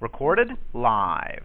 Recorded live.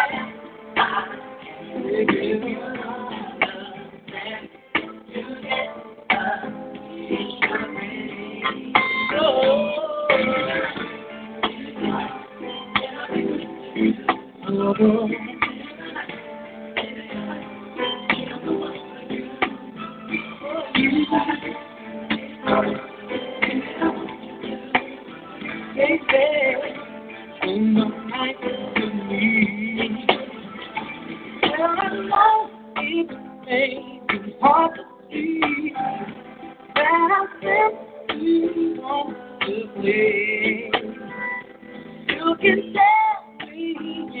You. can tell me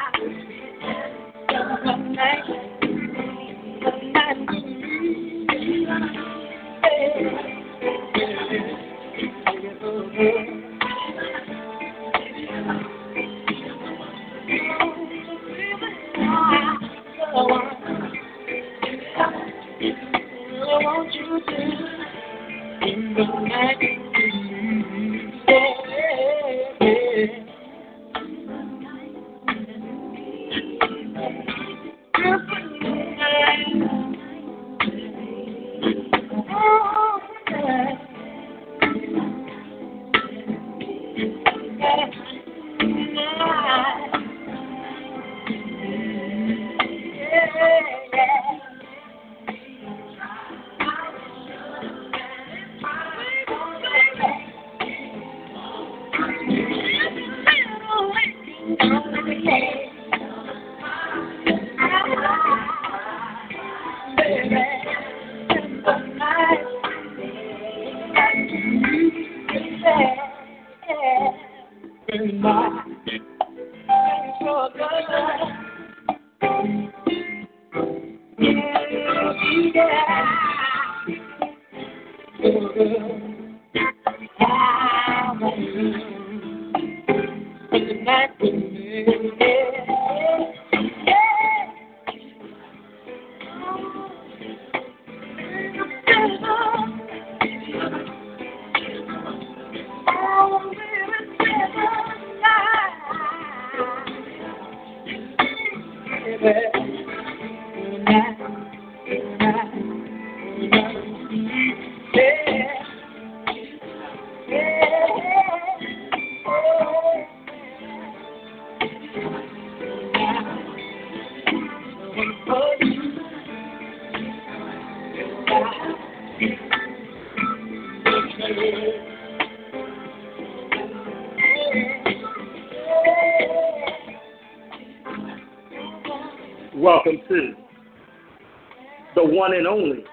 one and only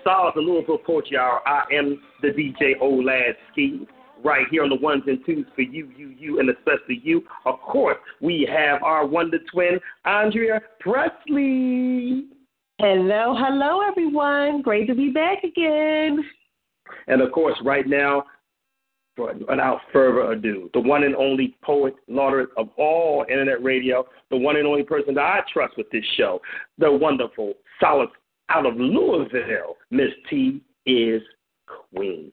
Stars of Louisville Poetry Hour. I am the DJ Oladski, right here on the ones and twos for you, you, you, and especially you. Of course, we have our wonder twin, Andrea Presley. Hello, hello, everyone. Great to be back again. And of course, right now, without further ado, the one and only poet laureate of all internet radio, the one and only person that I trust with this show, the wonderful, solid out of Louisville, Miss T is Queen.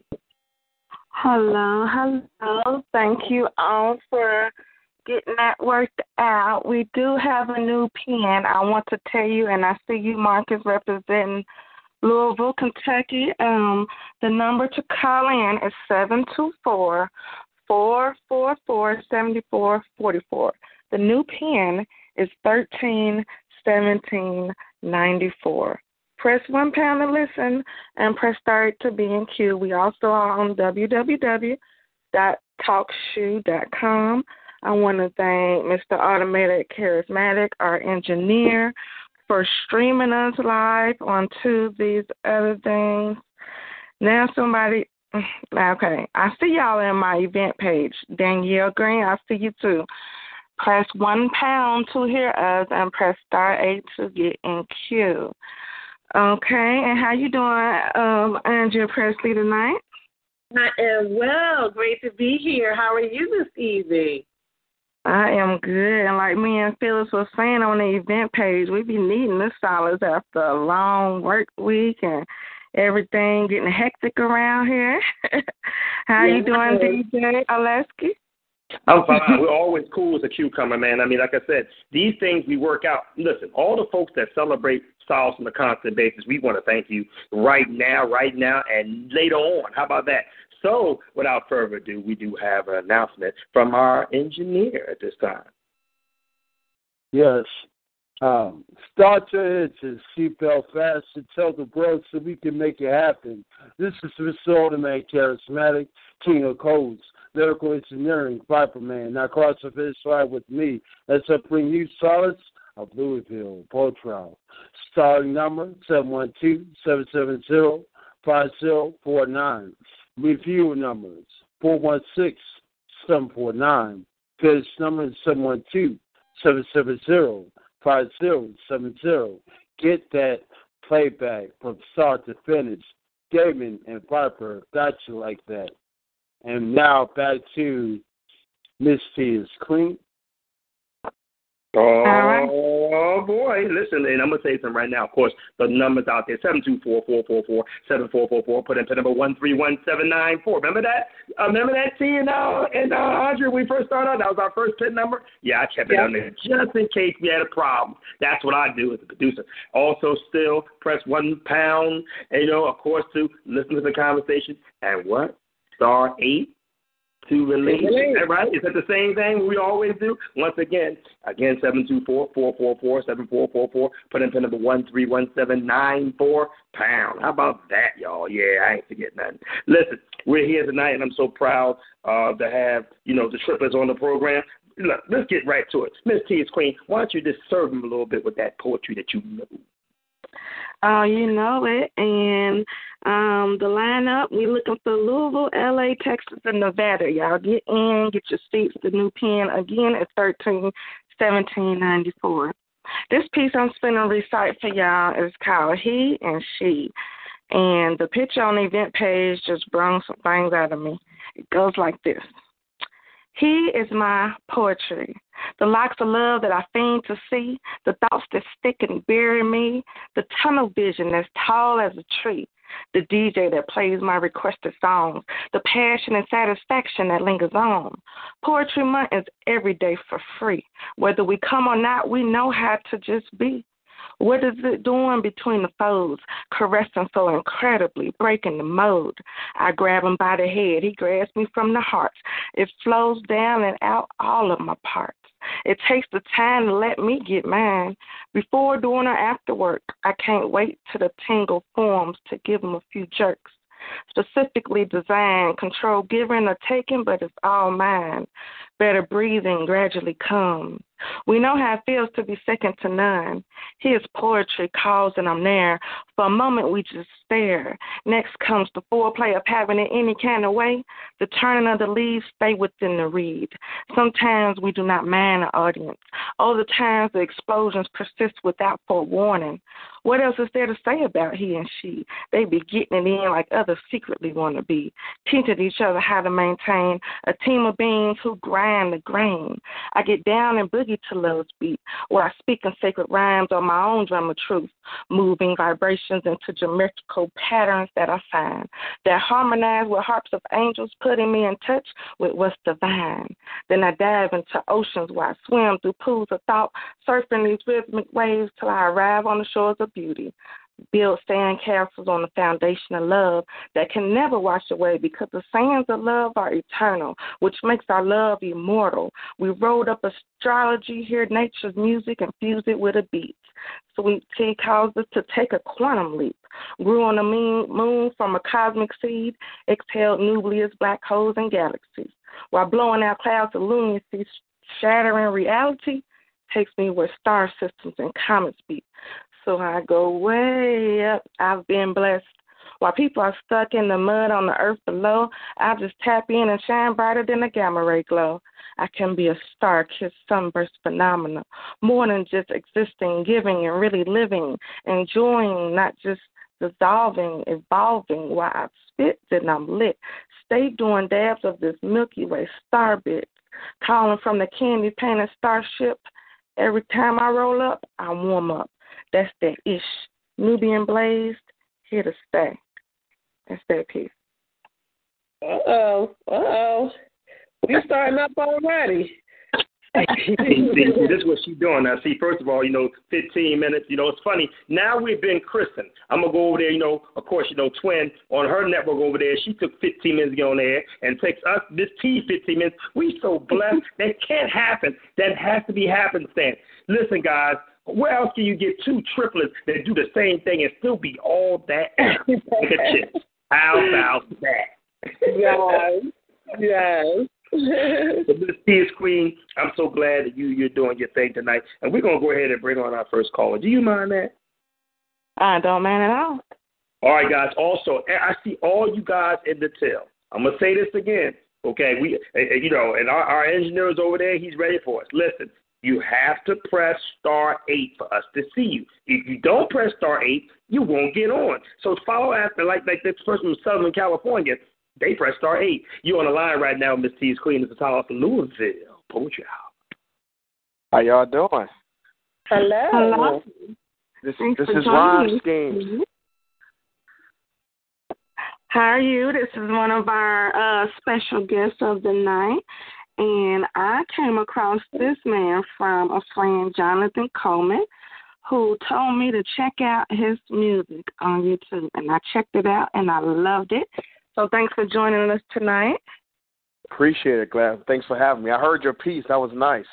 Hello, hello. Thank you all for getting that worked out. We do have a new pen. I want to tell you, and I see you, Marcus, representing Louisville, Kentucky. Um, the number to call in is seven two four four four four seventy four forty four. The new PIN is thirteen seventeen ninety four. Press one pound to listen and press start to be in queue. We also are on www.talkshoe.com. I want to thank Mr. Automatic Charismatic, our engineer, for streaming us live onto these other things. Now somebody okay. I see y'all in my event page. Danielle Green, I see you too. Press one pound to hear us and press star eight to get in queue. Okay, and how you doing, um, Andrea Presley tonight? I am well. Great to be here. How are you this evening? I am good. And like me and Phyllis was saying on the event page, we be needing this solace after a long work week and everything getting hectic around here. How Yeah, you doing, DJ Oleski? I'm fine. We're always cool as a cucumber, man. I mean, like I said, these things we work out. Listen, all the folks that celebrate Sauce on a constant basis, we want to thank you right now, right now, and later on. How about that? So, without further ado, we do have an announcement from our engineer at this time. Yes. Um, start your engines, seatbelt fast, and tell the world so we can make it happen. This is Mr. Ultimate Charismatic, King of Codes, Lyrical Engineering, Viper Man. Now cross the finish line with me as I bring you Solace of Louisville, Potral. Starting number 712-770-5049. Review numbers 416-749. Finish number is 712-770 5070. Get that playback from start to finish. Damon and Viper got you like that. And now back to Miss T is. Oh boy! Listen, and I'm gonna say something right now. Of course, the numbers out there: seven two four four four four seven four four four. Put in pin number one three one seven nine four. Remember that? Uh, remember that T and uh and uh Andre we first started out. That was our first pin number. Yeah, I kept it Yeah. on there just in case we had a problem. That's what I do as a producer. Also, still press one pound. And, you know, of course, to listen to the conversation and what star eight to release. release. Is that right? Is that the same thing we always do? Once again, again, seven two four four four four seven four four four. Put in pin number one three one seven nine four pound. How about that, y'all? Yeah, I ain't forgetting nothing. Listen, we're here tonight, and I'm so proud uh, to have you know the triplets on the program. Look, let's get right to it. Miss T is Queen. Why don't you just serve them a little bit with that poetry that you know? Oh, you know it. And um the lineup, we're looking for Louisville, LA, Texas, and Nevada. Y'all get in, get your seats. The new pen again is thirteen seventeen ninety four. This piece I'm spinning recite for y'all is called He and She. And the picture on the event page just brung some things out of me. It goes like this. He is my poetry, the locks of love that I feign to see, the thoughts that stick and bury me, the tunnel vision that's tall as a tree, the DJ that plays my requested songs, the passion and satisfaction that lingers on. Poetry Month is every day for free. Whether we come or not, we know how to just be. What is it doing between the folds, caressing so incredibly, breaking the mold? I grab him by the head, he grabs me from the heart. It flows down and out all of my parts. It takes the time to let me get mine. Before, during, or after work, I can't wait till the tingle forms to give him a few jerks. Specifically designed, control giving or taking, but it's all mine. Better breathing gradually comes. We know how it feels to be second to none. His poetry calls and I'm there. For a moment we just stare. Next comes the foreplay of having it any kind of way. The turning of the leaves stay within the reed. Sometimes we do not mind the audience. Other times the explosions persist without forewarning. What else is there to say about he and she? They be getting it in like others secretly want to be, teaching each other how to maintain a team of beings who grind the grain. I get down and boogie to love's beat, where I speak in sacred rhymes on my own drum of truth, moving vibrations into geometrical patterns that I find that harmonize with harps of angels, putting me in touch with what's divine. Then I dive into oceans where I swim through pools of thought, surfing these rhythmic waves till I arrive on the shores of beauty. Build sand castles on the foundation of love that can never wash away because the sands of love are eternal, which makes our love immortal. We wrote up astrology, hear nature's music, and fuse it with a beat. Sweet tea calls us to take a quantum leap. Grew on the moon from a cosmic seed, exhaled nucleus, black holes, and galaxies. While blowing out clouds of lunacy, shattering reality, takes me where star systems and comets beat so I go way up. I've been blessed. While people are stuck in the mud on the earth below, I just tap in and shine brighter than a gamma ray glow. I can be a star kissed sunburst phenomenal, more than just existing, giving, and really living, enjoying, not just dissolving, evolving while I spit and I'm lit. Stay doing dabs of this Milky Way star bit, calling from the candy painted starship. Every time I roll up, I warm up. That's that ish. Nubian blazed, here to stay. That's that piece. Uh oh. Uh oh. We starting up already. see, see, this is what she's doing now. See, first of all, you know, 15 minutes. You know, it's funny. Now we've been christened. I'm gonna go over there. You know, of course, you know, Twin on her network over there. She took 15 minutes to get on there and takes us this T 15 minutes. We so blessed. that can't happen. That has to be happenstance. Listen, guys. Where else can you get two triplets that do the same thing and still be all that chips? How about that? Yes. Yes. so Miss Queen, I'm so glad that you you're doing your thing tonight, and we're gonna go ahead and bring on our first caller. Do you mind that? I don't mind at all. All right, guys. Also, I see all you guys in the tail. I'm gonna say this again. Okay, we, you know, and our, our engineer is over there. He's ready for us. Listen, you have to press star eight for us to see you. If you don't press star eight, you won't get on. So follow after like like this person from Southern California. They press star eight. You on the line right now, Miss T's Queen. This is Tyler from Louisville. Poach out. How y'all doing? Hello. Hello. This Thanks this is joining Rhyme me. Schemes. How are you? This is one of our uh, special guests of the night. And I came across this man from a friend, Jonathan Coleman, who told me to check out his music on YouTube. And I checked it out and I loved it. So thanks for joining us tonight. Appreciate it, Glad. Thanks for having me. I heard your piece. That was nice.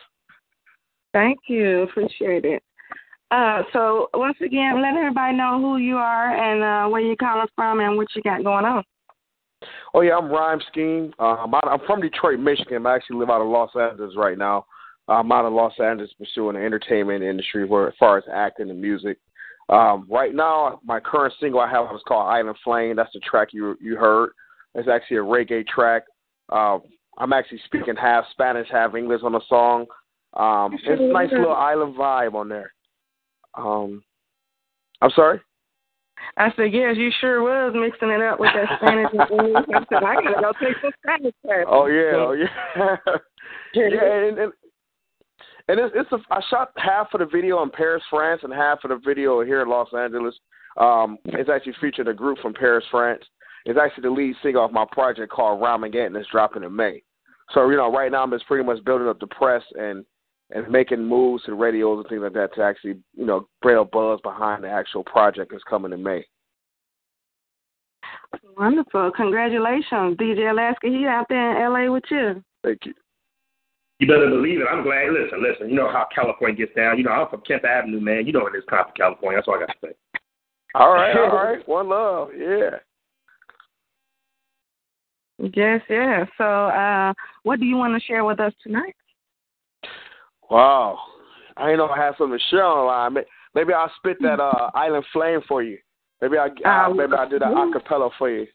Thank you. Appreciate it. Uh, so once again, let everybody know who you are and uh, where you're calling from and what you got going on. Oh yeah, I'm Rhyme Scheme. Um, I- I'm from Detroit, Michigan. I actually live out of Los Angeles right now. I'm out of Los Angeles pursuing the entertainment industry, where as far as acting and music. Um, right now, my current single I have is called Island Flame. That's the track you you heard. It's actually a reggae track. Uh, I'm actually speaking half Spanish, half English on the song. Um, it's a nice little island vibe on there. Um, I'm sorry. I said, yes, you sure was mixing it up with that Spanish and English. I said, I gotta go take some Spanish classes. Oh yeah, oh yeah, yeah, and, and and it's, it's a, I shot half of the video in Paris, France, and half of the video here in Los Angeles. Um, it's actually featured a group from Paris, France. It's actually the lead singer of my project called Ramageddon that's dropping in May. So you know, right now I'm just pretty much building up the press and and making moves to the radios and things like that to actually you know bring a buzz behind the actual project that's coming in May. Wonderful. Congratulations. DJ Alaska, he out there in LA with you. Thank you. You better believe it. I'm glad. Listen, listen. You know how California gets down. You know I'm from Kent Avenue, man. You know it is kind of California. That's all I got to say. All right, all right. One love. Yeah. Yes, yes. So, uh, what do you want to share with us tonight? Wow. I didn't know I had something to share online. Maybe I'll spit that uh Island Flame for you. Maybe I uh, Um, maybe I'll do that acapella for you.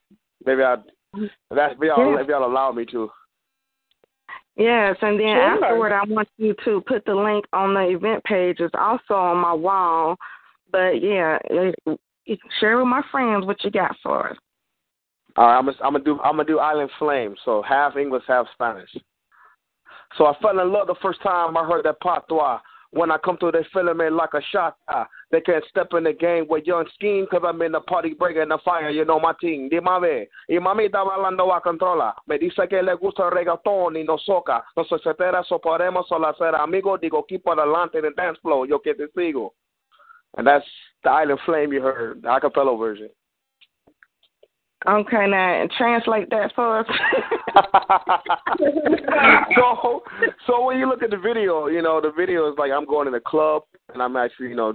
Maybe I that's maybe I'll, Yeah. maybe allow me to. Yes, and then Sure. afterward, I want you to put the link on the event page. It's also on my wall. But yeah, share with my friends what you got for us. All right, I'm gonna, I'm gonna do I'm gonna do Island Flame, so half English, half Spanish. So I fell in love the first time I heard that patois. When I come through, they feeling me like a shot. Ah, They can't step in the game with young scheme because I'm in the party breaking the fire. You know my team. Dime. Y mamita bailando a controla. Me dice que le gusta el reggaetón y no soca. No se setera, so podemos solo ser amigos. Digo, keep adelante in the dance floor. Yo que te sigo. And that's the Island Flame you heard, the acapella version. Okay, now translate that for us. so, so when you look at the video, you know, the video is like I'm going in a club and I'm actually, you know,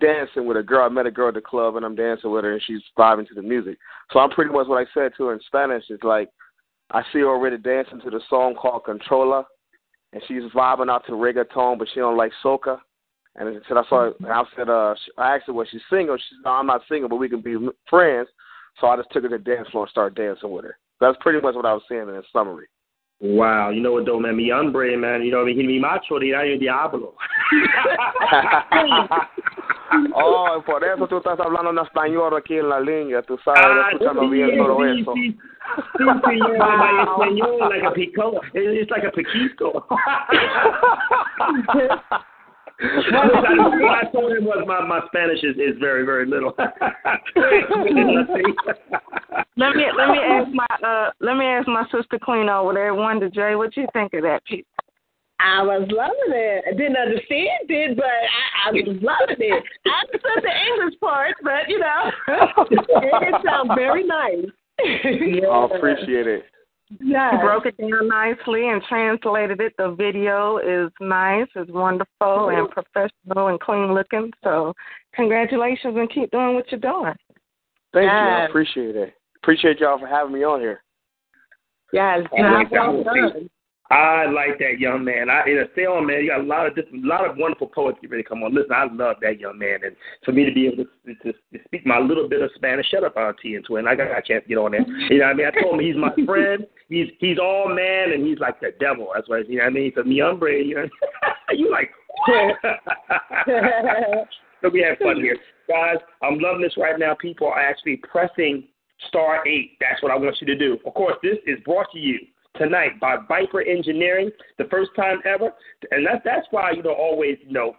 dancing with a girl. I met a girl at the club and I'm dancing with her and she's vibing to the music. So I'm pretty much what I said to her in Spanish is like, I see her already dancing to the song called Controller, and she's vibing out to reggaeton, but she don't like soca. And I said, I saw, I said, uh, I asked her was she single. She said, no, I'm not single, but we can be friends. So I just took her to the dance floor and started dancing with her. That's pretty much what I was saying in a summary. Wow, you know what though, man? Mi hombre, man. You know, what I mean? mi macho el diablo. oh, por eso tú estás hablando en español aquí en la línea, tú sabes, Ah, escuchando sí, bien todo sí, eso. sí. Sí, señor, my español, like a pico. It's like a piquito. what I told him was my, my Spanish is, is very, very little. let me let me ask my uh let me ask my sister Queen over there, Wonder J, what you think of that piece? I was loving it. I didn't understand it, but I, I was loving it. I understood the English part, but you know, it, it sounds very nice. I appreciate it. Yes. Broke it down nicely and translated it. The video is nice, is wonderful and professional and clean looking. So congratulations and keep doing what you're doing. Thank you. I appreciate it. Appreciate y'all for having me on here. Yes, I like that. I like that young man. I know, stay on, oh, man. You got a lot of different, a lot of wonderful poets get ready to come on. Listen, I love that young man, and for me to be able to, to, to speak my little bit of Spanish, shut up, Auntie and Twin. I got a chance to get on there. You know what I mean? I told him he's my friend. He's he's all man, and he's like the devil. That's what you know what I mean. he's a mi hombre, you know, you like. so we have fun here, guys. I'm loving this right now. People are actually pressing star eight. That's what I want you to do. Of course, this is brought to you tonight by Viper Engineering, the first time ever, and that's that's why you know always you know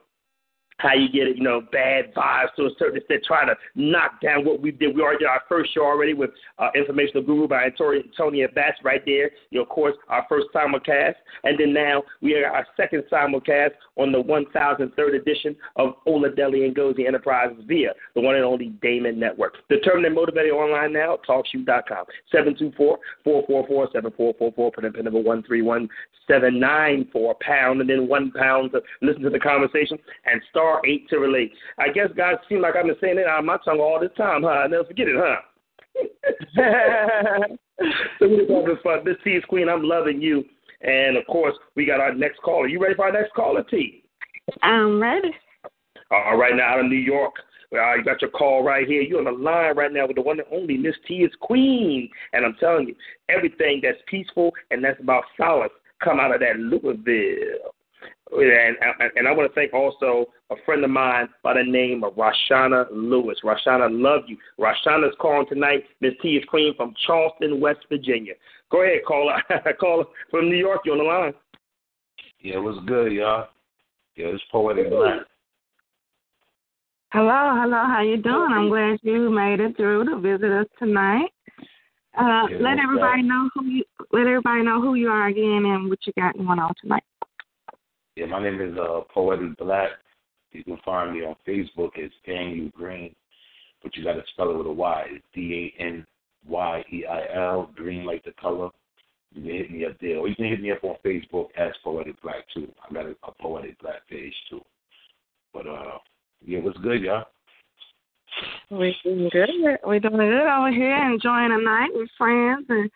how you get it, you know, bad vibes to a certain extent, trying to knock down what we did. We already did our first show already with uh, Informational Guru by Tony Bass right there. You know, of course, our first simulcast. And then now we are our second simulcast on the 1003rd edition of Oladele Ngozi Enterprises via the one and only Damon Network. Determined motivated online now, talkshoe.com. 724-444-7444, put in pin number 131794 pound, and then one pound to listen to the conversation, and star eight to relate. I guess guys seem like I've been saying it out of my tongue all this time, huh? I never forget it, huh? so we're having fun. This T is Queen. I'm loving you. And of course, we got our next caller. You ready for our next caller, T? I'm ready. All right, now out of New York. Uh, you got your call right here. You're on the line right now with the one and only Miss T is Queen. And I'm telling you, everything that's peaceful and that's about solace come out of that Louisville. And, and, and I want to thank also a friend of mine by the name of Rashana Lewis. Rashana, love you. Rashana's calling tonight. Miss T is Queen from Charleston, West Virginia. Go ahead, call her. call her from New York. You're on the line. Yeah, what's good, y'all? Yeah, it's Poetic Black. Hello, hello, how you doing? I'm glad you made it through to visit us tonight. Uh, Yeah, let everybody doubt. know who you let everybody know who you are again and what you got going on tonight. Yeah, my name is uh, Poetic Black. You can find me on Facebook as Daniel Green, but you got to spell it with a Y. It's D A N Y E I L, green like the color. You can hit me up there, or you can hit me up on Facebook as Poetic Black too. I got a, a Poetic Black page too. But uh, yeah, what's good, y'all? We're doing good. We're doing good over here, enjoying the night with friends and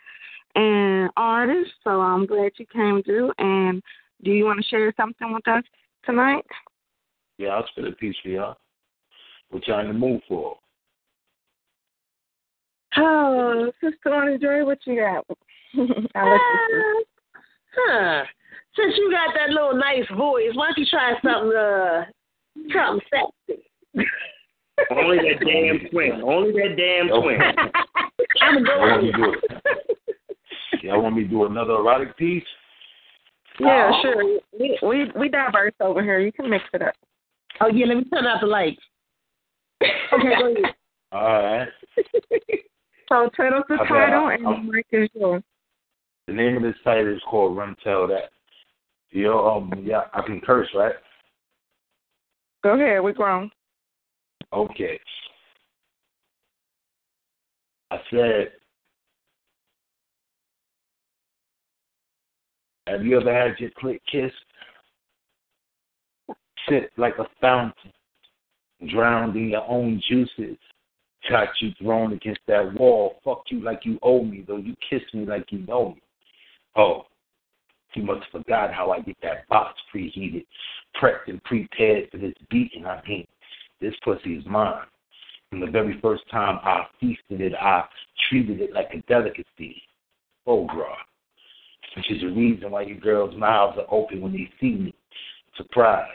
and artist. So I'm glad you came through. And do you want to share something with us tonight? Yeah, I'll spit a piece for y'all. What y'all in the mood for? Oh, Sister Andre, what you got? I'll let you Huh. Since you got that little nice voice, why don't you try something uh something sexy? Only that damn twin. Only that damn twin. I'm Y'all want me going. to do it? Y'all want me to do another erotic piece? Yeah, sure. We, we we diverse over here. You can mix it up. Oh yeah, let me turn out the lights. Okay, go ahead. All right. So tell us the Okay, title I- and the mic is yours. The name of this title is called Run Tell That. Yo, um, yeah, I can curse, right? Go ahead, we're grown. Okay. I said, have you ever had your clit kissed? Sit like a fountain, drowned in your own juices. Got you thrown against that wall. Fuck you like you owe me, though you kiss me like you know me. Oh, you must have forgot how I get that box preheated, prepped and prepared for this beating. I mean, this pussy is mine. From the very first time I feasted it, I treated it like a delicacy. Oh, bro. Which is the reason why your girls' mouths are open when they see me. Surprised.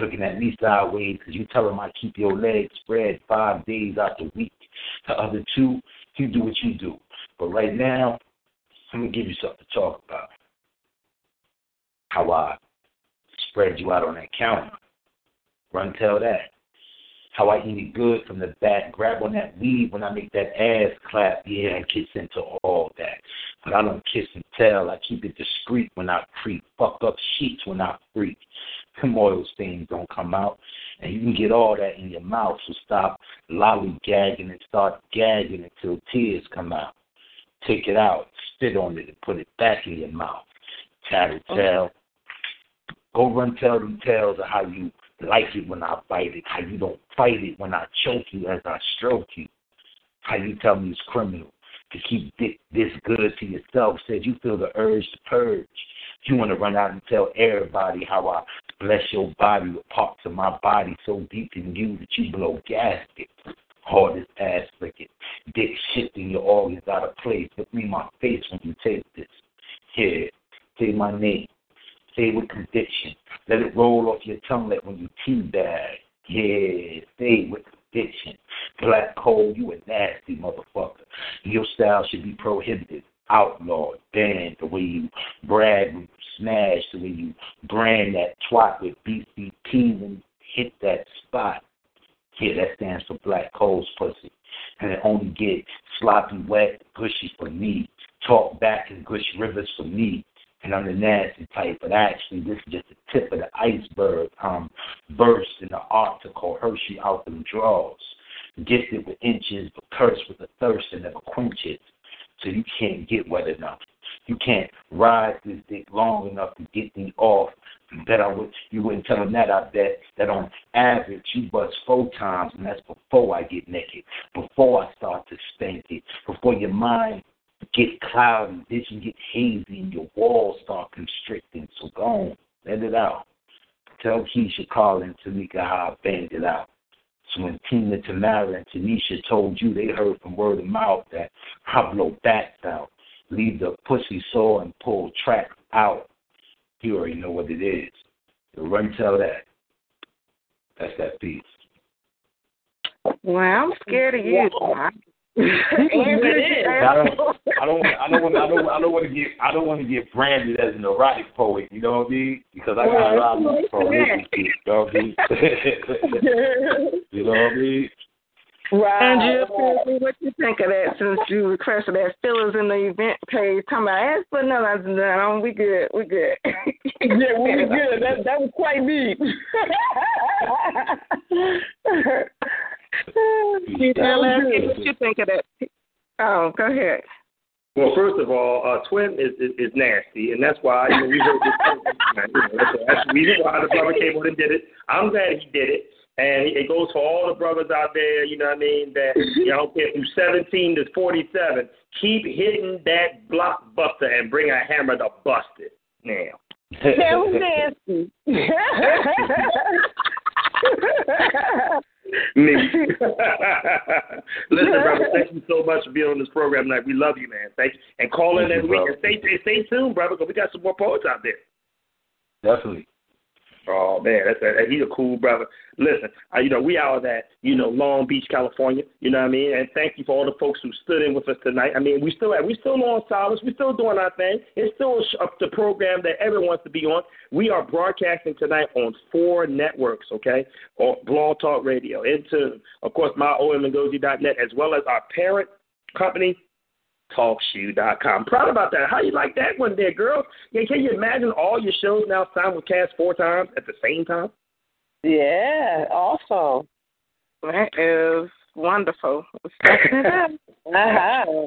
Looking at me sideways because you tell them I keep your legs spread five days out the week. The other two, you do what you do. But right now, I'm going to give you something to talk about. How I spread you out on that counter. Run tell that. How I eat it good from the back, grab on that weave when I make that ass clap. Yeah, I kiss into all that. But I don't kiss and tell. I keep it discreet when I creep. Fuck up sheets when I freak. Them oil stains don't come out. And you can get all that in your mouth. So stop lollygagging and start gagging until tears come out. Take it out, spit on it, and put it back in your mouth. Tattletale. Go run tell them tales of how you like it when I bite it, how you don't fight it when I choke you as I stroke you. How you tell me it's criminal to keep this good to yourself. Said you feel the urge to purge. You want to run out and tell everybody how I bless your body with parts of my body so deep in you that you blow gasket. Hardest ass flicking. Dick shifting your organs out of place. Look me in my face when you take this. Yeah, say my name. Say it with conviction. Let it roll off your tongue like when you teabag. Yeah, say it with conviction. Black hole, you a nasty motherfucker. Your style should be prohibited, outlawed, banned. The way you brag you smash, the way you brand that twat with BCP you hit that spot. Yeah, that stands for black holes pussy. And it only get sloppy, wet, gushy for me. Talk back and gush rivers for me and I'm the nasty type, but actually this is just the tip of the iceberg. Um, burst in the art to call Hershey out them draws. Gifted with inches, but cursed with a thirst that never quenches. So you can't get wet enough. You can't ride this dick long enough to get me off. Bet I would you wouldn't tell him that I bet that on average you bust four times and that's before I get naked. Before I start to spank it. Before your mind get cloudy, vision get hazy, and your walls start constricting. So go on, let it out. Tell Keisha, Carl, and Tamika how I banged it out. So when Tina, Tamara, and Tanisha told you they heard from word of mouth that I blow backs out, leave the pussy sore and pull track out, you already know what it is. So run tell that. That's that piece. Well, I'm scared of you. I don't, I don't, I don't want, I don't, I don't want to get, I don't want to get branded as an erotic poet. You know what I mean? Because I got a lot of prolific. You know what I mean? you know what I mean? Right. Andrea, what you think of that since you requested that fillers in the event page? Talking about ask for none of them. We good. We good. yeah, we good. That that was quite neat. What you think of that? Oh, go ahead. Well, first of all, uh, twin is, is is nasty, and that's why you know, we heard this. you know, that's, that's the reason why the brother came on and did it. I'm glad he did it And it goes for all the brothers out there, you know what I mean, that, you know, if from 17 to 47, keep hitting that blockbuster and bring a hammer to bust it. Now. That was nasty. Me. Listen, brother, thank you so much for being on this program tonight. We love you, man. Thank you. And call in every week. And stay, stay, stay tuned, brother, because we got some more poets out there. Definitely. Oh man, that's a, he's a cool brother. Listen, uh, you know we out at you know Long Beach, California. You know what I mean? And thank you for all the folks who stood in with us tonight. I mean, we still we still on Solace. We still doing our thing. It's still the program that everyone wants to be on. We are broadcasting tonight on four networks. Okay, on Blog Talk Radio, into of course my net, as well as our parent company talkshoe.com. Proud about that. How you like that one there, girl? Yeah, can you imagine all your shows now simulcast four times at the same time? Yeah, awesome. That is wonderful. uh-huh.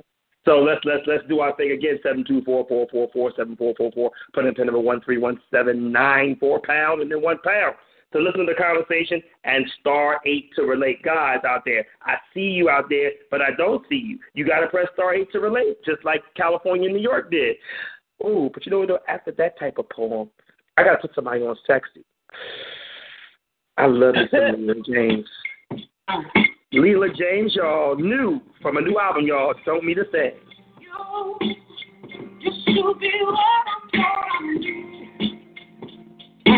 So let's let's let's do our thing again. Seven two four four four four seven four four four. Put in a pin number one three one seven nine four pound and then one pound to listen to the conversation and star eight to relate. Guys out there, I see you out there, but I don't see you. You got to press star eight to relate, just like California and New York did. Ooh, but you know what? Though? After that type of poem, I got to put somebody on sexy. I love some James. Leela James, y'all, new from a new album, y'all. Don't me to say. You should be what I'm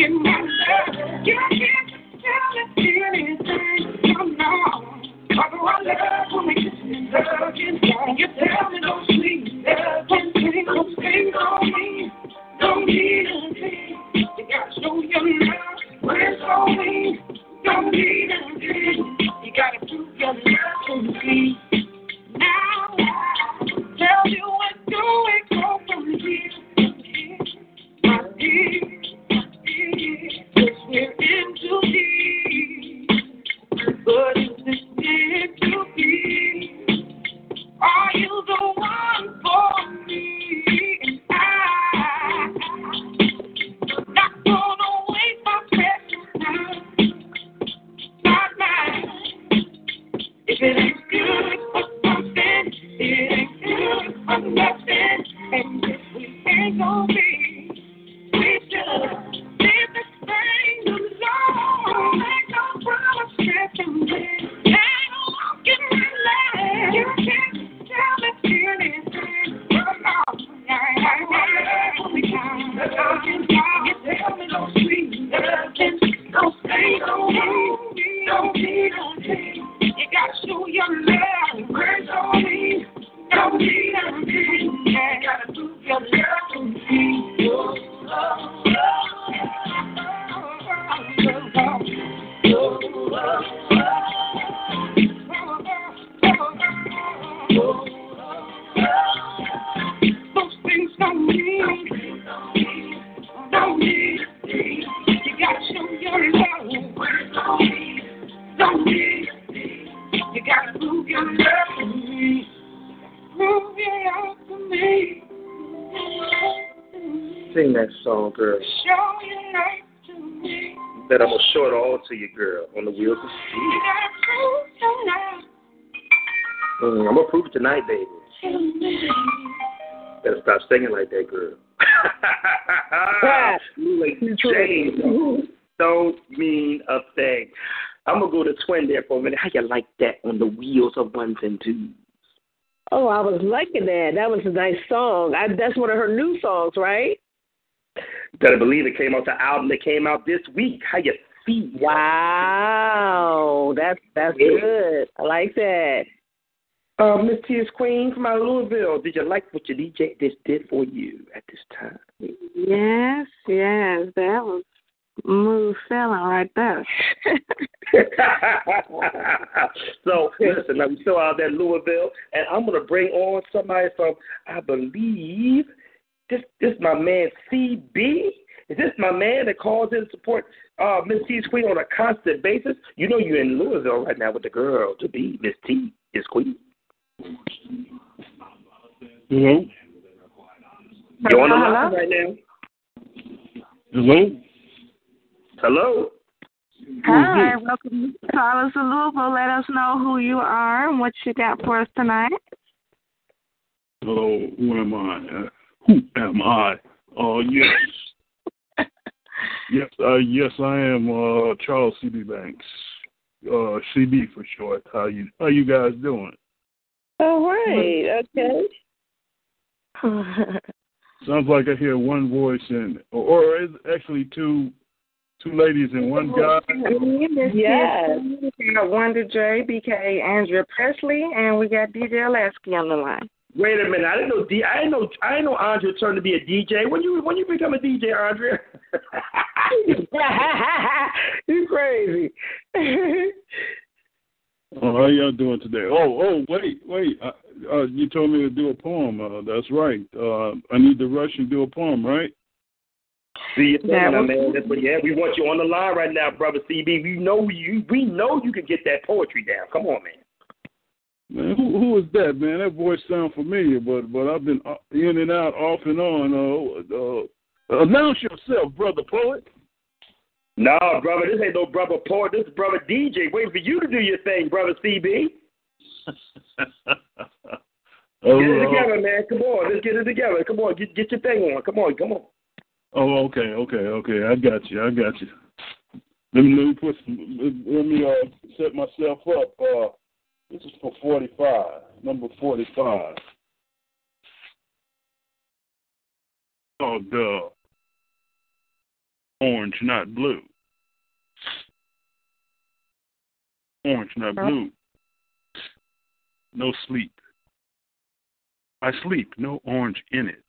You can't tell me anything. Love we kissing and. You tell me no sweet Better believe it came out the album that came out this week. How you feel? Wow, that's that's Yeah. good. I like that. Uh, Miss T is Queen from out of Louisville. Did you like what your DJ just did for you at this time? Yes, yes, that was smooth sailing right there. so listen, I'm still out there in Louisville, and I'm gonna bring on somebody from I believe this this my man CB. Is this my man that calls in support uh, Miss T's Queen on a constant basis? You know you're in Louisville right now with the girl to be Miss T is Queen. Mm-hmm. Hello? You're on the line right now. Hello? Hello. Hi, mm-hmm. welcome to Callers of Louisville. Let us know who you are and what you got for us tonight. Hello, who am I? Uh, Who am I? Oh, yes. yes, uh, yes, I am uh, Charles C.B. Banks. Uh, CB for short. How you How you guys doing? All right. Okay. Sounds like I hear one voice and or, or is actually two two ladies and one guy. Yes. We got Wonder J, BK, Andrea Presley, and we got DJ Lasky on the line. Wait a minute. I didn't know. D, I didn't know. I didn't know Andrea turned to be a DJ. When you when you become a DJ, Andre? you crazy. Oh, how y'all doing today? Oh, oh, wait, wait. Uh, uh, you told me to do a poem. Uh, that's right. Uh, I need to rush and do a poem, right? See you That now, was- man. That's what, yeah, we want you on the line right now, brother CB. We know you. We know you can get that poetry down. Come on, man. Man, who who is that, man? That voice sounds familiar, but but I've been uh, in and out, off and on. Uh, uh, announce yourself, brother poet. No, brother, this ain't no brother poet. This is brother DJ. Waiting for you to do your thing, brother CB. Oh, Get it uh, together, man. Come on, let's get it together. Come on, get get your thing on. Come on, come on. oh, okay, okay, okay. I got you. I got you. Let me let me put some, let me uh set myself up. Uh, this is for forty five, number forty five. Oh, duh. Orange, not blue. Orange, not blue. No sleep. I sleep, no orange in it.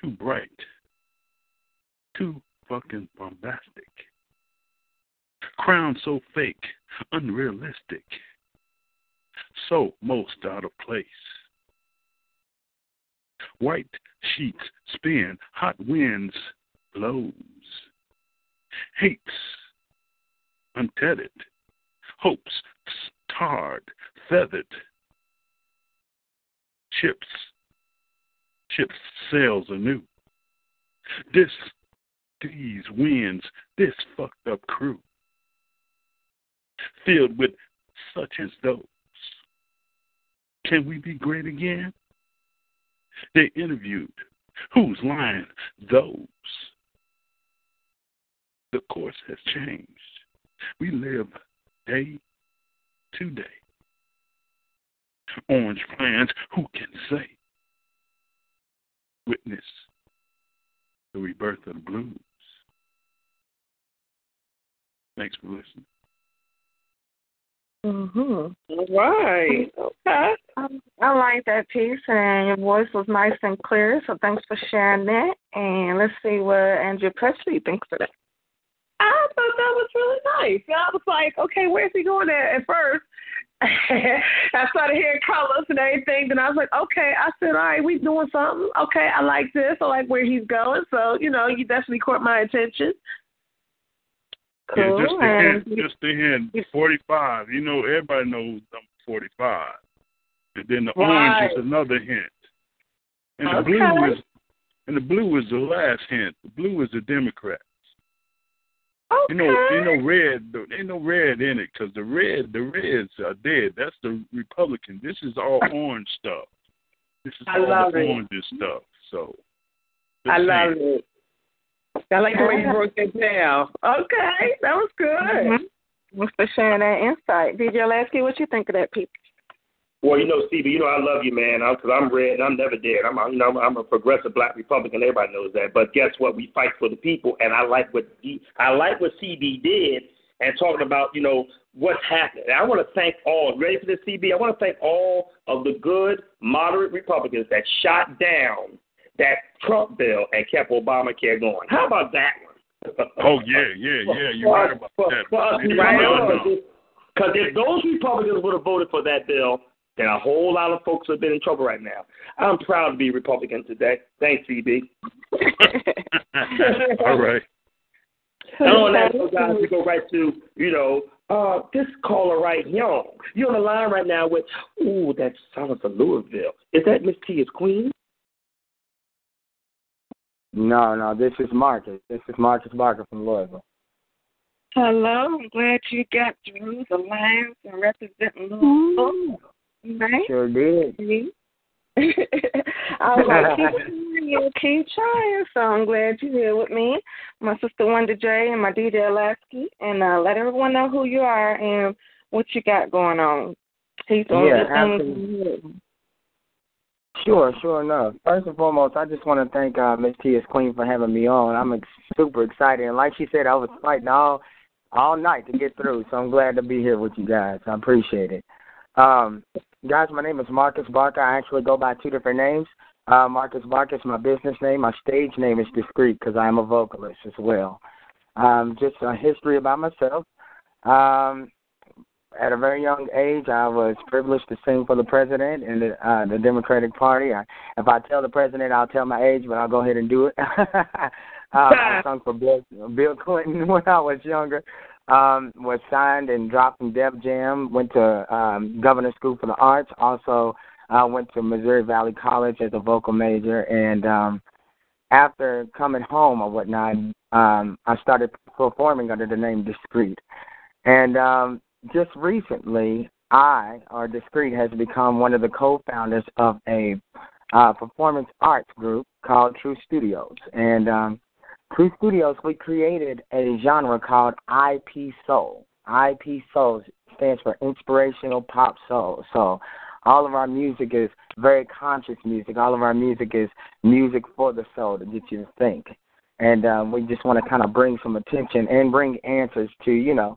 Too bright. Too fucking bombastic. Crown so fake, unrealistic. So most out of place. White sheets spin, hot winds blows. Hates untethered, hopes tarred, feathered. Ships, ships sails anew. This, these winds, this fucked up crew, filled with such as those. Can we be great again? They interviewed. Who's lying? Those. The course has changed. We live day to day. Orange plans, who can say? Witness the rebirth of the blues. Thanks for listening. Mm-hmm. All right. Okay. Um, I like that piece, and your voice was nice and clear, so thanks for sharing that. And let's see what Andrew Presley thinks of that. I thought that was really nice. I was like, okay, where's he going at at first? I started hearing colors and everything, then I was like, okay. I said, all right, we doing something. Okay, I like this. I like where he's going. So, you know, you definitely caught my attention. Cool. Yeah, just the and hint, just the hint. Forty-five. You know, everybody knows number forty-five. And then the Right. orange is another hint. And the Okay. blue is and the blue is the last hint. The blue is the Democrats. Okay. You know, you know, red. Ain't no red in it because the red, the reds are dead. That's the Republican. This is all orange stuff. This is I all love the it. orange stuff. So, I love saying. it. I like the way you broke that down. Okay, that was good. Mhm. Thanks for sharing that insight. DJ Lasky, what you think of that piece? Well, you know, Stevie, you know I love you, man, because I'm red and I'm never dead. I'm, a, you know, I'm a progressive Black Republican. Everybody knows that. But guess what? We fight for the people, and I like what I like what CB did, and talking about, you know, what's happening. And I want to thank all, ready for this, CB? I want to thank all of the good, moderate Republicans that shot down that Trump bill and kept Obamacare going. How about that one? Oh yeah, yeah, yeah. You're right about that. Right Because if those Republicans would have voted for that bill, then a whole lot of folks have been in trouble right now. I'm proud to be Republican today. Thanks, CB. All right. I don't want to guys to go right to, you know, uh, this caller right here. You're on the line right now with, ooh, that sounds of Louisville. Is that Miss T is Queen? No, no, this is Marcus. This is Marcus Barker from Louisville. Hello, I'm glad you got through the lines and representing Louisville. Right? Sure did. I was like, keep trying, keep trying. So I'm glad you're here with me, my sister Wanda J and my DJ Lasky, and uh, let everyone know who you are and what you got going on. Doing Yeah, absolutely. things. Sure, sure enough. First and foremost, I just want to thank uh, Miss T as Queen for having me on. I'm ex- super excited, and like she said, I was fighting all all night to get through. So I'm glad to be here with you guys. I appreciate it. Um, guys, my name is Marcus Barker. I actually go by two different names. Uh, Marcus Barker is my business name. My stage name is Discreet because I am a vocalist as well. Um, just a history about myself. Um, at a very young age, I was privileged to sing for the president and the, uh, the Democratic Party. I, if I tell the president, I'll tell my age, but I'll go ahead and do it. uh, I sung for Bill, Bill Clinton when I was younger. Um, was signed and dropped from Def Jam. Went to um, Governor School for the Arts. Also, uh, went to Missouri Valley College as a vocal major. And um, after coming home or whatnot, um, I started performing under the name Discreet. And um, just recently, I, or Discreet, has become one of the co-founders of a uh, performance arts group called True Studios. And um, True Studios, we created a genre called IP Soul. IP Soul stands for Inspirational Pop Soul. So all of our music is very conscious music. All of our music is music for the soul to get you to think. And um, we just want to kind of bring some attention and bring answers to, you know,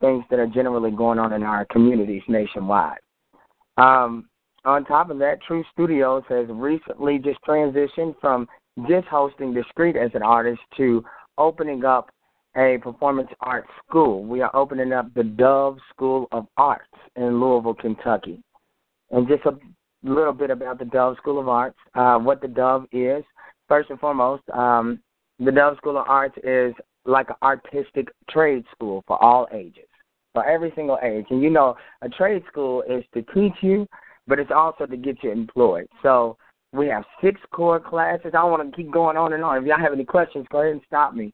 things that are generally going on in our communities nationwide. Um, on top of that, True Studios has recently just transitioned from just hosting Discreet as an artist to opening up a performance arts school. We are opening up the Dove School of Arts in Louisville, Kentucky. And just a little bit about the Dove School of Arts, uh, what the Dove is. First and foremost, um, the Dove School of Arts is like an artistic trade school for all ages, for every single age. And you know, a trade school is to teach you, but it's also to get you employed. So we have six core classes. I want to keep going on and on. If y'all have any questions, go ahead and stop me.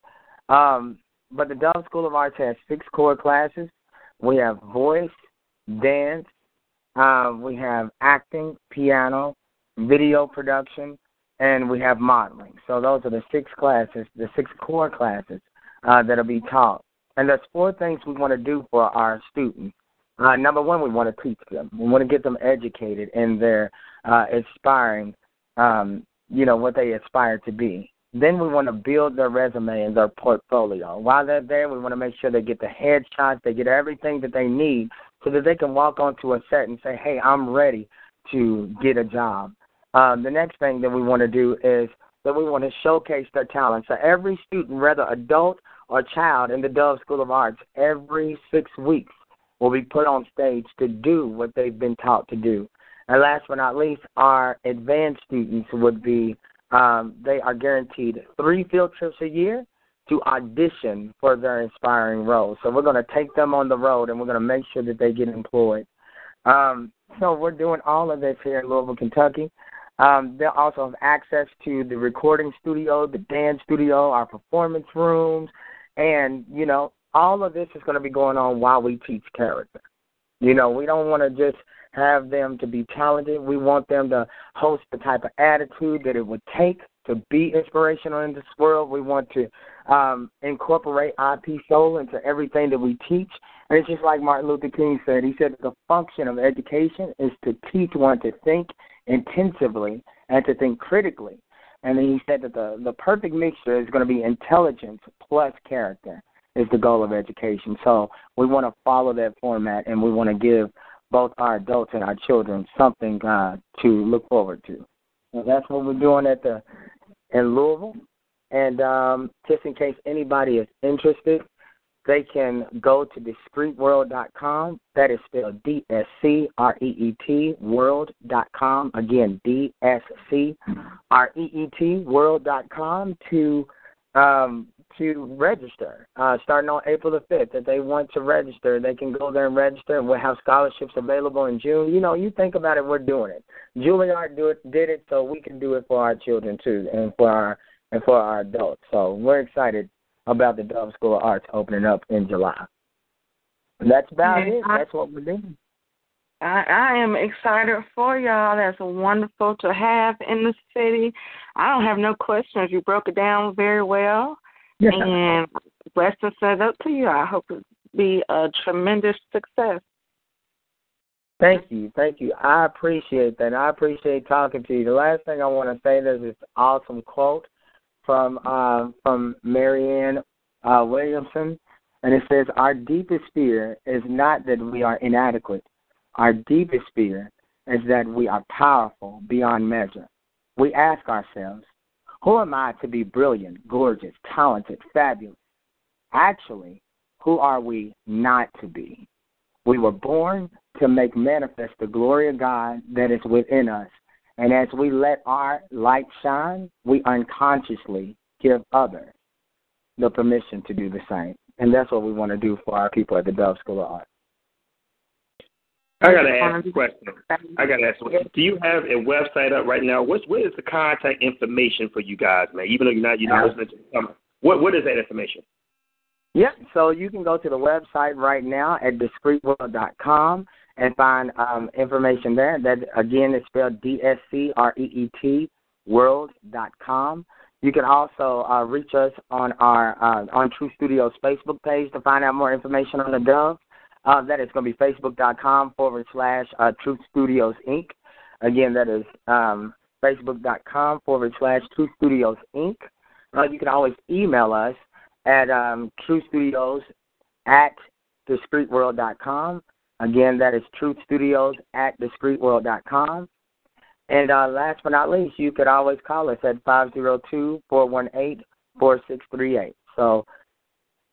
Um, but the Dove School of Arts has six core classes. We have voice, dance, uh, we have acting, piano, video production, and we have modeling. So those are the six classes, the six core classes uh, that'll be taught. And there's four things we want to do for our students. Uh, number one, we want to teach them. We want to get them educated in their uh, aspiring, um, you know, what they aspire to be. Then we want to build their resume and their portfolio. While they're there, we want to make sure they get the headshots, they get everything that they need so that they can walk onto a set and say, hey, I'm ready to get a job. Um, the next thing that we want to do is that we want to showcase their talent. So every student, whether adult or child in the Dove School of Arts, every six weeks will be put on stage to do what they've been taught to do. And last but not least, our advanced students would be um, they are guaranteed three field trips a year to audition for their inspiring roles. So we're going to take them on the road and we're going to make sure that they get employed. Um, so we're doing all of this here in Louisville, Kentucky. Um, they'll also have access to the recording studio, the dance studio, our performance rooms, and you know all of this is going to be going on while we teach character. You know, we don't want to just have them to be talented. We want them to host the type of attitude that it would take to be inspirational in this world. We want to um, incorporate IP soul into everything that we teach. And it's just like Martin Luther King said. He said the function of education is to teach one to think intensively and to think critically. And then he said that the, the perfect mixture is going to be intelligence plus character. is the goal of education. So we want to follow that format, and we want to give both our adults and our children something uh, to look forward to. That's what we're doing at the in Louisville. And um, just in case anybody is interested, they can go to discreetworld.com. That is spelled D S C R E E T world.com. Again, D S C R E E T world.com to um, to register. Uh, starting on April the 5th, if they want to register, they can go there and register. And we'll have scholarships available in June. You know, you think about it, we're doing it. Juilliard do it, did it, so we can do it for our children too, and for our and for our adults. So we're excited about the Dove School of Arts opening up in July. And that's about Yeah, it. I- That's what we're doing. I, I am excited for y'all. That's wonderful to have in the city. I don't have no questions. You broke it down very well. And blessings said up to you. I hope it be a tremendous success. Thank you, thank you. I appreciate that. I appreciate talking to you. The last thing I want to say is this awesome quote from uh, from Marianne uh, Williamson, and it says, "Our deepest fear is not that we are inadequate. Our deepest fear is that we are powerful beyond measure. We ask ourselves, who am I to be brilliant, gorgeous, talented, fabulous? Actually, who are we not to be? We were born to make manifest the glory of God that is within us. And as we let our light shine, we unconsciously give others the permission to do the same. And that's what we want to do for our people at the Dove School of Art. I gotta ask a question. I gotta ask. a question. Do you have a website up right now? What's what is the contact information for you guys, man? Even though you're not you're not listening to the summer. What what is that information? Yep. So you can go to the website right now at discreetworld.com and find um, information there. That again is spelled D S C R E E T world.com. You can also uh, reach us on our uh, on True Studios Facebook page to find out more information on the Dove. Uh, that is going to be facebook.com forward slash uh, Truth Studios Inc. Again, that is um, facebook.com forward slash Truth Studios Inc. Uh, you can always email us at um, True Studios at discreetworld.com. Again, that is Truth Studios at discreetworld.com. And uh, last but not least, you could always call us at 502-418-4638. So,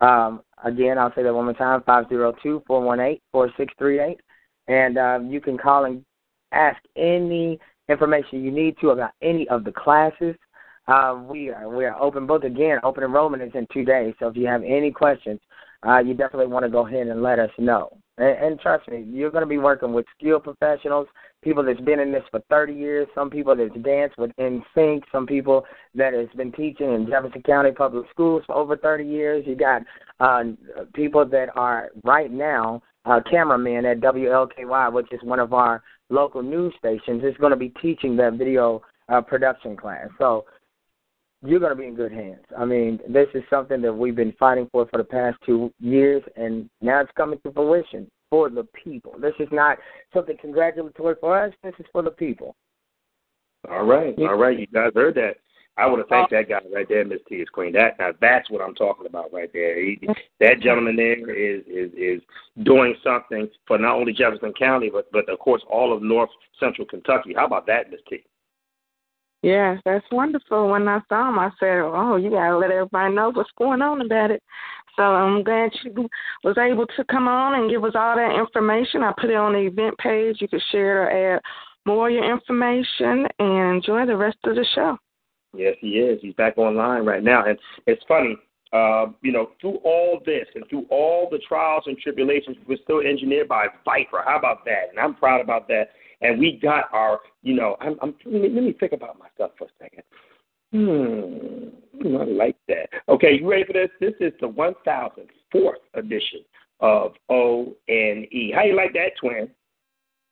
um, again, I'll say that one more time, 502-418-4638. And um, you can call and ask any information you need to about any of the classes. Uh, we are we are open both again. Open enrollment is in two days, so if you have any questions, uh, you definitely want to go ahead and let us know. And, and trust me, you're going to be working with skilled professionals, people that's been in this for 30 years, some people that's danced with NSYNC, some people that has been teaching in Jefferson County Public Schools for over 30 years. You got uh, people that are right now uh, cameramen at WLKY, which is one of our local news stations, is going to be teaching that video uh, production class. So you're going to be in good hands. I mean, this is something that we've been fighting for for the past two years, and now it's coming to fruition for the people. This is not something congratulatory for us. This is for the people. All right, all right. You guys heard that. I want to thank that guy right there, Miss T is Queen. That now that's what I'm talking about right there. He, that gentleman there is is is doing something for not only Jefferson County but but of course all of North Central Kentucky. How about that, Miss T? Yes, that's wonderful. When I saw him, I said, "Oh, you gotta let everybody know what's going on about it." So I'm glad you was able to come on and give us all that information. I put it on the event page. You can share it or add more of your information and enjoy the rest of the show. Yes, he is. He's back online right now, and it's funny. Uh, you know, through all this and through all the trials and tribulations, we're still engineered by Viper. How about that? And I'm proud about that. And we got our, you know, I'm, I'm let, me, think about myself for a second. Hmm, I like that. Okay, you ready for this? This is the 1004th edition of O N E. How you like that, twin?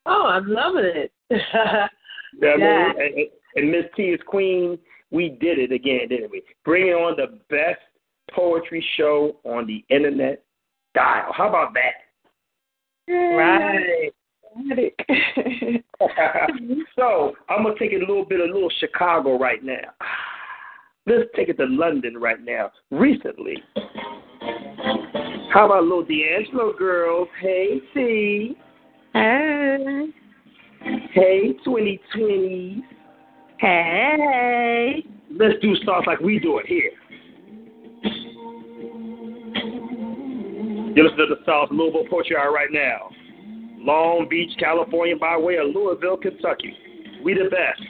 Oh, I'm loving it. Yeah, and, and Miss T is Queen. We did it again, didn't we? Bringing on the best poetry show on the internet dial. How about that? Right. so I'm gonna take it a little bit, a little Chicago right now. Let's take it to London right now. Recently, How about little D'Angelo girls? Hey, T. Hey. Hey, 2020. Hey. Let's do stars like we do it here. You listen to the South Louisville Hour right now. Long Beach, California, by way of Louisville, Kentucky. We the best.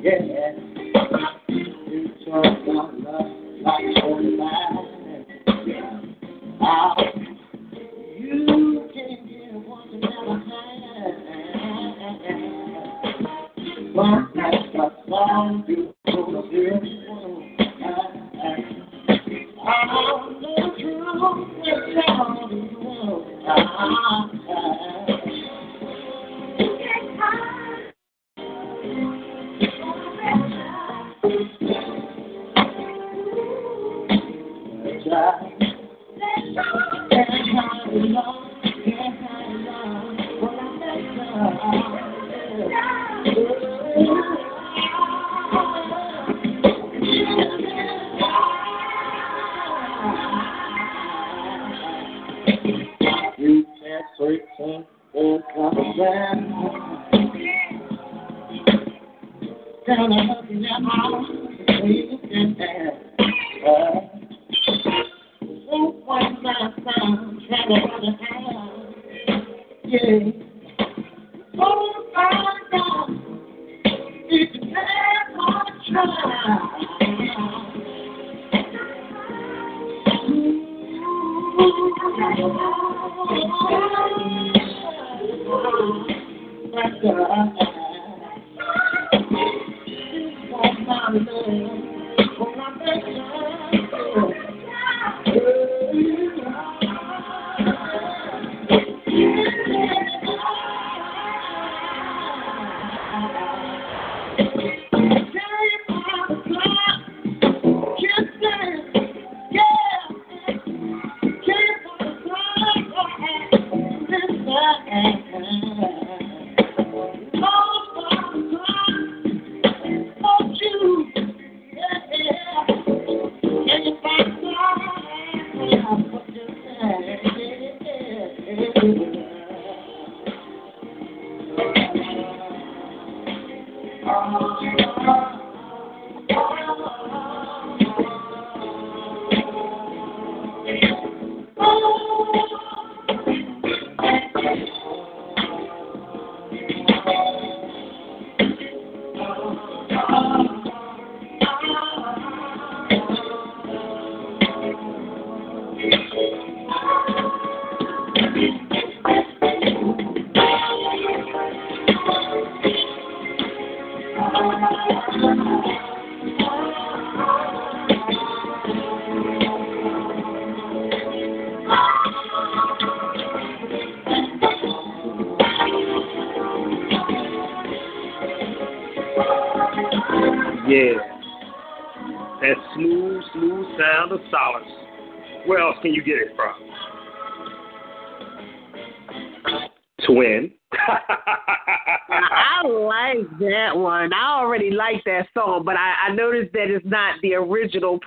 Yeah. long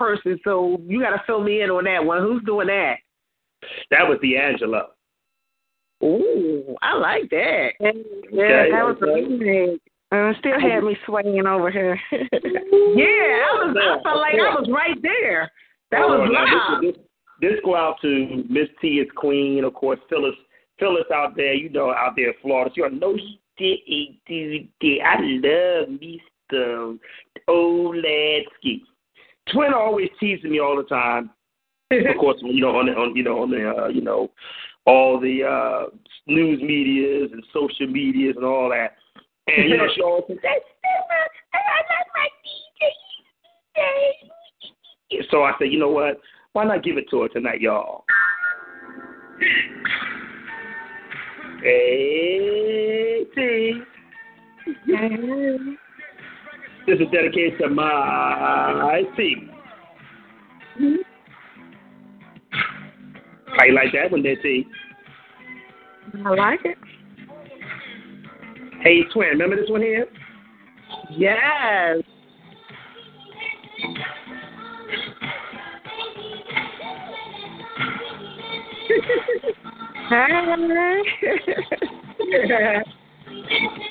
person, so you got to fill me in on that one. Who's doing that? That was D'Angelo. Ooh, I like that. Yeah, Okay, that was a okay. remake. Uh, still had me swaying over here. Yeah, I was. I felt like I was right there. That Oh, was now loud. This, this, this go out to Miss T is Queen, of course, Phyllis. Phyllis out there, you know, out there in Florida. You She no shit, I love me some old Lansky. Twin always teasing me all the time. of course, you know, on the, on you know, on the, uh, you know, all the uh, news medias and social medias and all that. And you know, she always says, "That's I like my DJ." So I said, you know what? Why not give it to her tonight, y'all? Hey, T. This is dedicated to my T. How you like that one there, T? I like it. Hey, twin, remember this one here? Yes. Hi.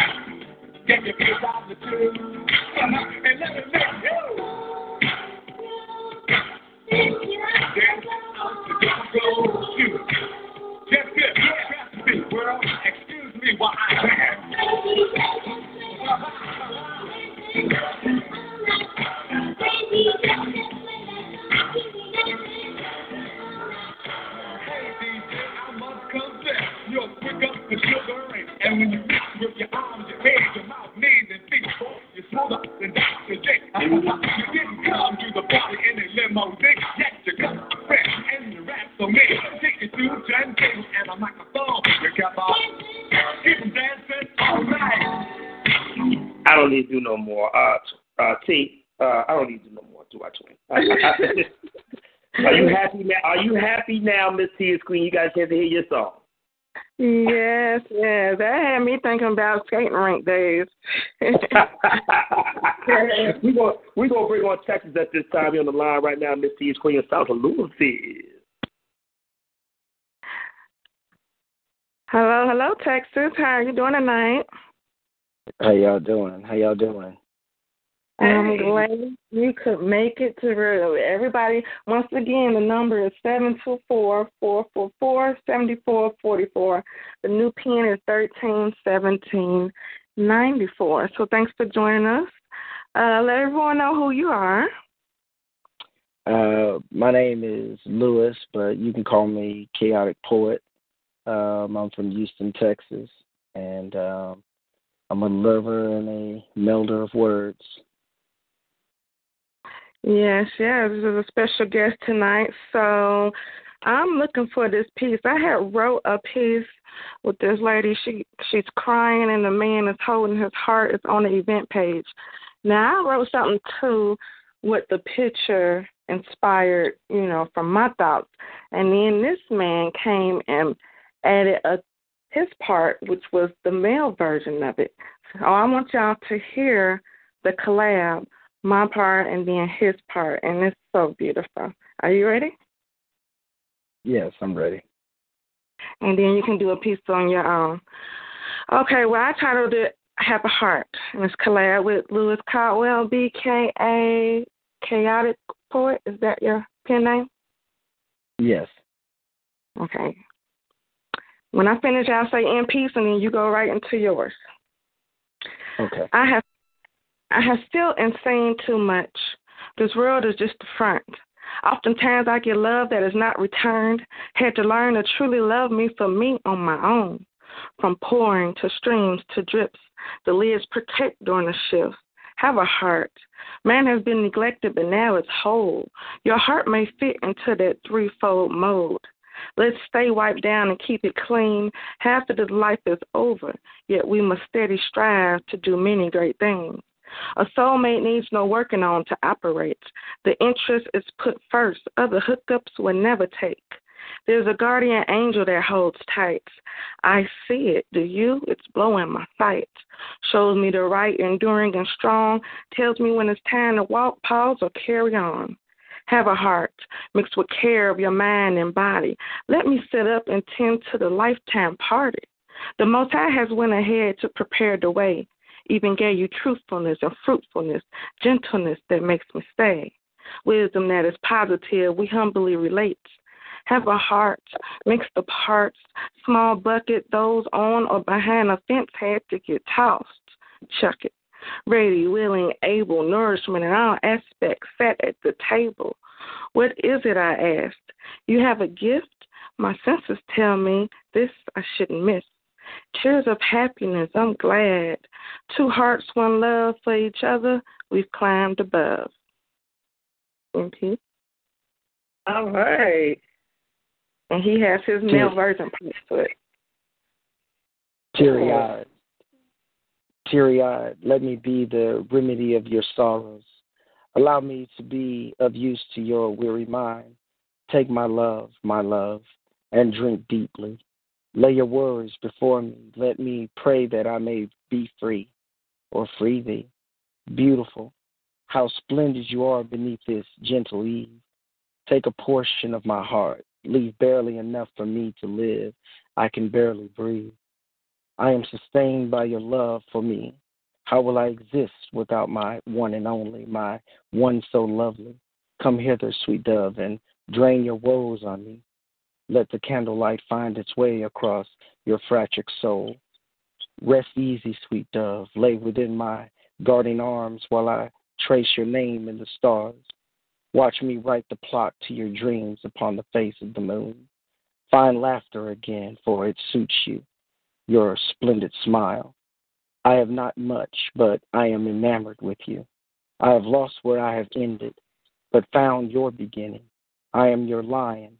let me Queen? You guys get to hear your song. Yes, yes. That had me thinking about skating rink days. we gonna we gonna bring on Texas at this time. You're on the line right now, Miss T is Queen of South of Louisville. hello, hello, Texas. How are you doing tonight? How y'all doing? How y'all doing? I'm glad you could make it to. Everybody, once again, the number is seven two four four four four seventy four forty four. The new pin is thirteen seventeen ninety four. So thanks for joining us. Uh, let everyone know who you are. Uh, my name is Lewis, but you can call me Chaotic Poet. Um, I'm from Houston, Texas, and um, I'm a lover and a melder of words. Yes, yes. This is a special guest tonight. So I'm looking for this piece. I had wrote a piece with this lady. She she's crying and the man is holding his heart. It's on the event page. Now I wrote something too with the picture inspired, you know, from my thoughts. And then this man came and added a his part, which was the male version of it. So I want y'all to hear the collab my part and then his part, and it's so beautiful. Are you ready? Yes, I'm ready. And then you can do a piece on your own. Okay, well, I titled it Have a Heart, and it's collab with Lewis Caldwell, BKA Chaotic Poet. Is that your pen name? Yes. Okay. When I finish, I'll say in peace, and then you go right into yours. Okay. I have I have still insane too much. This world is just the front. Oftentimes I get love that is not returned. Had to learn to truly love me for me on my own. From pouring to streams to drips, the lids protect during the shift. Have a heart. Man has been neglected, but now it's whole. Your heart may fit into that threefold mold. Let's stay wiped down and keep it clean. Half of this life is over, yet we must steady strive to do many great things. A soulmate needs no working on to operate. The interest is put first. Other hookups will never take. There's a guardian angel that holds tight. I see it. Do you? It's blowing my sight. Shows me the right, enduring and strong. Tells me when it's time to walk, pause, or carry on. Have a heart mixed with care of your mind and body. Let me sit up and tend to the lifetime party. The Most High has went ahead to prepare the way even gave you truthfulness and fruitfulness, gentleness that makes me stay, wisdom that is positive, we humbly relate. Have a heart, mix the parts, small bucket, those on or behind a fence had to get tossed. Chuck it. Ready, willing, able, nourishment in all aspects, sat at the table. What is it, I asked? You have a gift? My senses tell me this I shouldn't miss. Tears of happiness, I'm glad. Two hearts, one love for each other, we've climbed above. Okay. All right. And he has his Cheers. male version put to it. Teary eyed. Teary eyed, let me be the remedy of your sorrows. Allow me to be of use to your weary mind. Take my love, my love, and drink deeply. Lay your worries before me. Let me pray that I may be free or free thee. Beautiful, how splendid you are beneath this gentle eve. Take a portion of my heart. Leave barely enough for me to live. I can barely breathe. I am sustained by your love for me. How will I exist without my one and only, my one so lovely? Come hither, sweet dove, and drain your woes on me. Let the candlelight find its way across your fractured soul. Rest easy, sweet dove. Lay within my guarding arms while I trace your name in the stars. Watch me write the plot to your dreams upon the face of the moon. Find laughter again, for it suits you, your splendid smile. I have not much, but I am enamored with you. I have lost where I have ended, but found your beginning. I am your lion,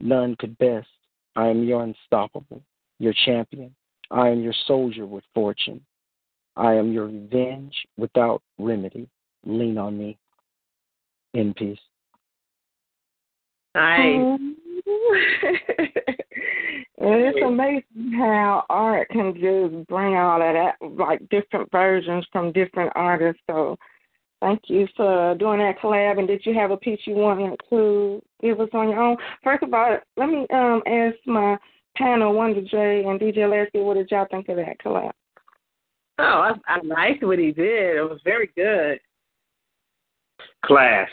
none could best. I am your unstoppable, your champion. I am your soldier with fortune. I am your revenge without remedy. Lean on me. In peace. Nice. And it's amazing how art can just bring all of that, like different versions from different artists. So, thank you for doing that collab. And did you have a piece you wanted to give us on your own? First of all, let me um ask my panel, Wonder J and DJ Lasky, what did y'all think of that collab? Oh, I, I liked what he did. It was very good. Class.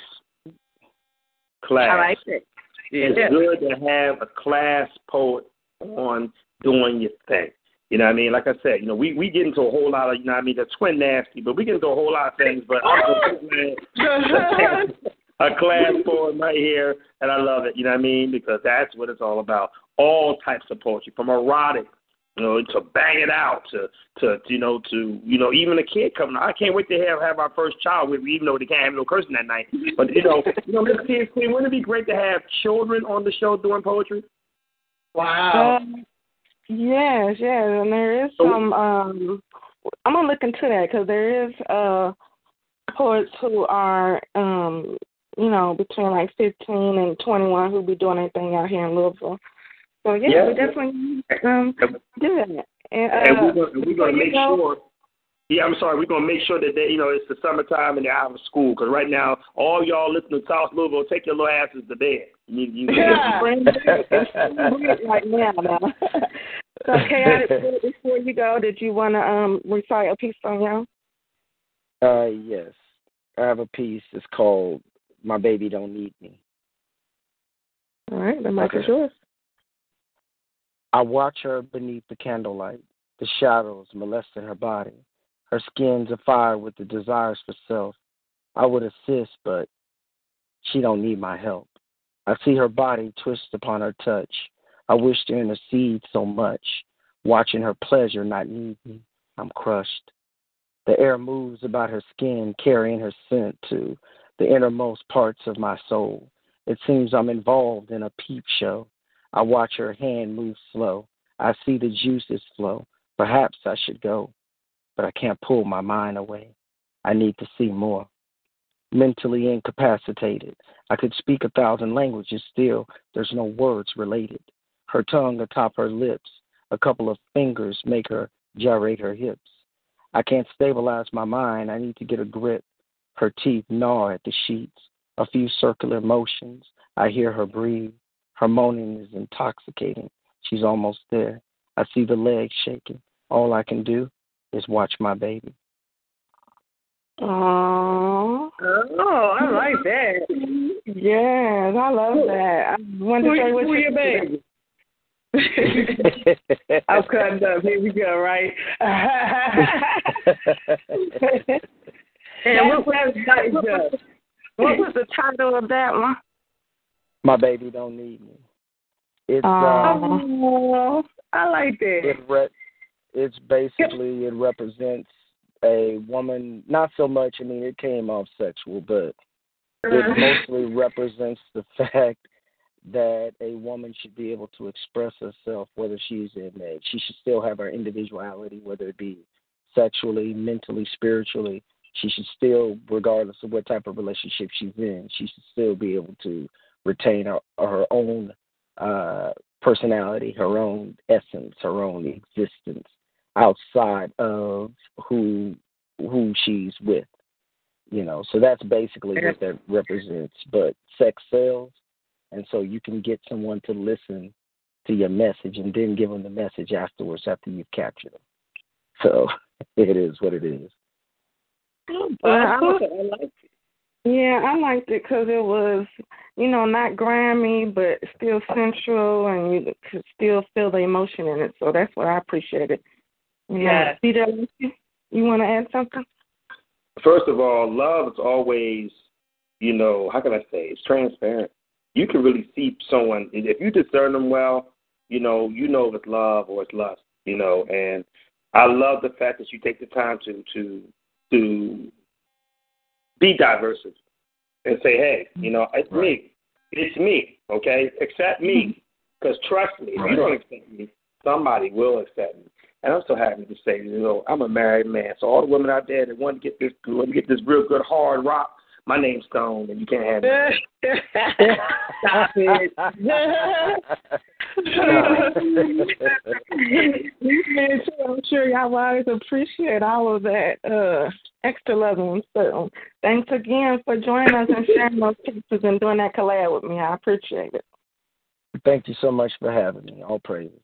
Class. I liked it. It's Yeah. good to have a class poet on doing your thing. You know what I mean? Like I said, you know, we, we get into a whole lot of, you know what I mean, the twin nasty, but we get into a whole lot of things. But I'm so glad a class poet right here, and I love it. You know what I mean? Because that's what it's all about. All types of poetry, from erotic, you know, to bang it out, to to you know, to you know, even a kid coming. Out. I can't wait to have have our first child with me, even though they can't have no cursing that night. But you know, you know, Miss Kids Queen, wouldn't it be great to have children on the show doing poetry? Wow. Um, yes, yes, and there is some. Um, I'm gonna look into that because there is uh poets who are um you know between like 15 and 21 who be doing anything out here in Louisville. So yeah, Yeah. we definitely um do that. And, uh, and we're gonna, we're gonna make go- sure. Yeah, I'm sorry. We're gonna make sure that they, you know, it's the summertime and they're out of school. Because right now, all y'all listening to South Louisville, take your little asses to bed. You, you, Yeah. It's right now. so. Food, Before you go, did you want to um recite a piece on y'all? Uh, yes. I have a piece. It's called My Baby Don't Need Me. All right, the mic is yours. I watch her beneath the candlelight, the shadows molesting her body. Her skin's afire with the desires for self. I would assist, but she don't need my help. I see her body twist upon her touch. I wish to intercede so much, watching her pleasure not need me. I'm crushed. The air moves about her skin, carrying her scent to the innermost parts of my soul. It seems I'm involved in a peep show. I watch her hand move slow. I see the juices flow. Perhaps I should go, but I can't pull my mind away. I need to see more. Mentally incapacitated. I could speak a thousand languages, still, there's no words related. Her tongue atop her lips, a couple of fingers make her gyrate her hips. I can't stabilize my mind. I need to get a grip. Her teeth gnaw at the sheets. A few circular motions. I hear her breathe. Her moaning is intoxicating. She's almost there. I see the legs shaking. All I can do is watch my baby. Aww. Oh, I like that. Yes, I love that. I wonder Who, say what who you your baby? I'm cutting up. Here we go, right? and what was, What was, what was the title of that one? My baby don't need me. It's uh, Oh, I like that. it re- it's basically it represents a woman not so much i mean it came off sexual but it mostly represents the fact that a woman should be able to express herself whether she's in a she should still have her individuality whether it be sexually mentally spiritually she should still regardless of what type of relationship she's in she should still be able to retain her her own uh personality her own essence her own existence outside of who who she's with. You know, so that's basically what that represents. But sex sells, and so you can get someone to listen to your message and then give them the message afterwards after you've captured them. So it is what it is. But I liked it. Yeah, I liked it because it was, you know, not grimy, but still sensual, and you could still feel the emotion in it. So that's what I appreciated. You know, Yes. CW, you want to add something? First of all, love is always, you know, how can I say? It's transparent. You can really see someone if you discern them well. You know, you know if it's love or it's lust. You know, and I love the fact that you take the time to to to be diverse and say, hey, you know, it's me. It's me. Okay, accept me. Mm-hmm. Because trust me, if you don't accept me, somebody will accept me. And I'm so happy to say, you know, I'm a married man. So all the women out there that want to get this, want to get this real good hard rock, my name's Stone, and you can't have it. Stop it. Man, too, I'm sure y'all always appreciate all of that uh, extra loving. So thanks again for joining us and sharing those pictures and doing that collab with me. I appreciate it. Thank you so much for having me. All praises.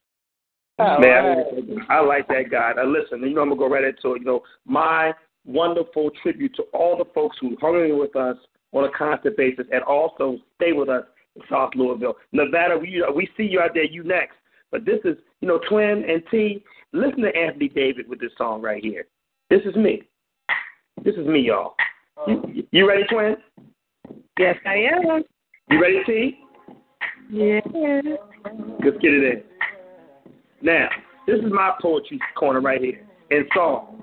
Man, I like that guy. Now listen, you know I'm gonna go right into it. You know, my wonderful tribute to all the folks who hung in with us on a constant basis and also stay with us in South Louisville. Nevada, we uh, we see you out there, you next. But this is, you know, Twin and T, listen to Anthony David with this song right here. This is me. This is me, y'all. You, you ready, Twin? Yes, I am. You ready, T? Yeah. Let's get it in. Now, this is my poetry corner right here in song.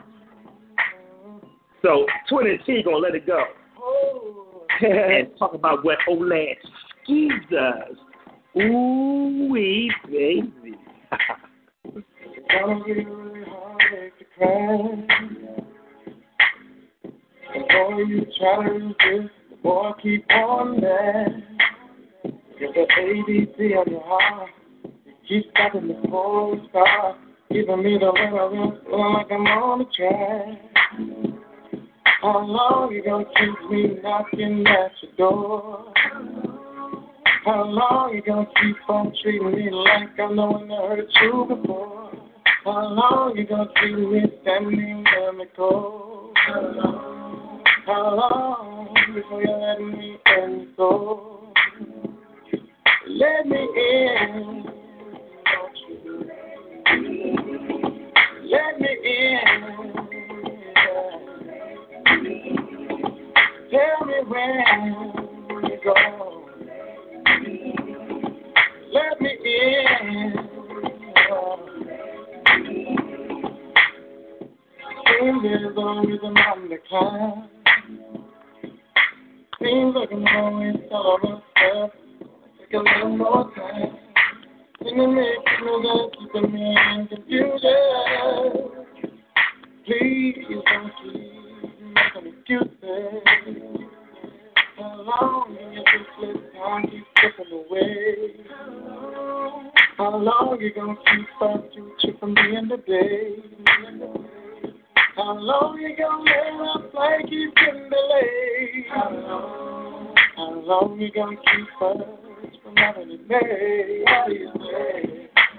So, Twin and T gonna let it go Oh. and talk about what Olad Ski does. Ooh wee, baby. Really hard to cry. The more you try to resist, the more I keep on there. Get the ABC on your heart. You keep stopping the whole start. Giving me the run like I'm on the track. How long you gonna keep me knocking at your door? How long you gonna keep on treating me like I know one that hurt you before? How long you gonna keep me standing in the cold? How long? How long before you let me in? Let me in. Let me in. Tell me when you go. Let me in. Seems as though rhythm on the climb. Seems like I'm always all myself. Take a little more time. Singing me, keeping me, keeping me in confusion. Please don't keep excuses. How long you just let time keep slipping away? How long you gonna keep our future from the day? How long you gonna let flight keep getting delayed? How long? How long you gonna keep us from having it made? Do you?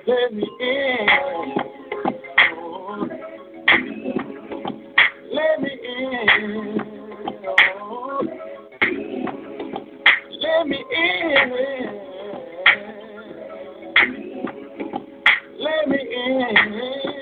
Let me in. Oh. Let me in. Let me in. Let me in.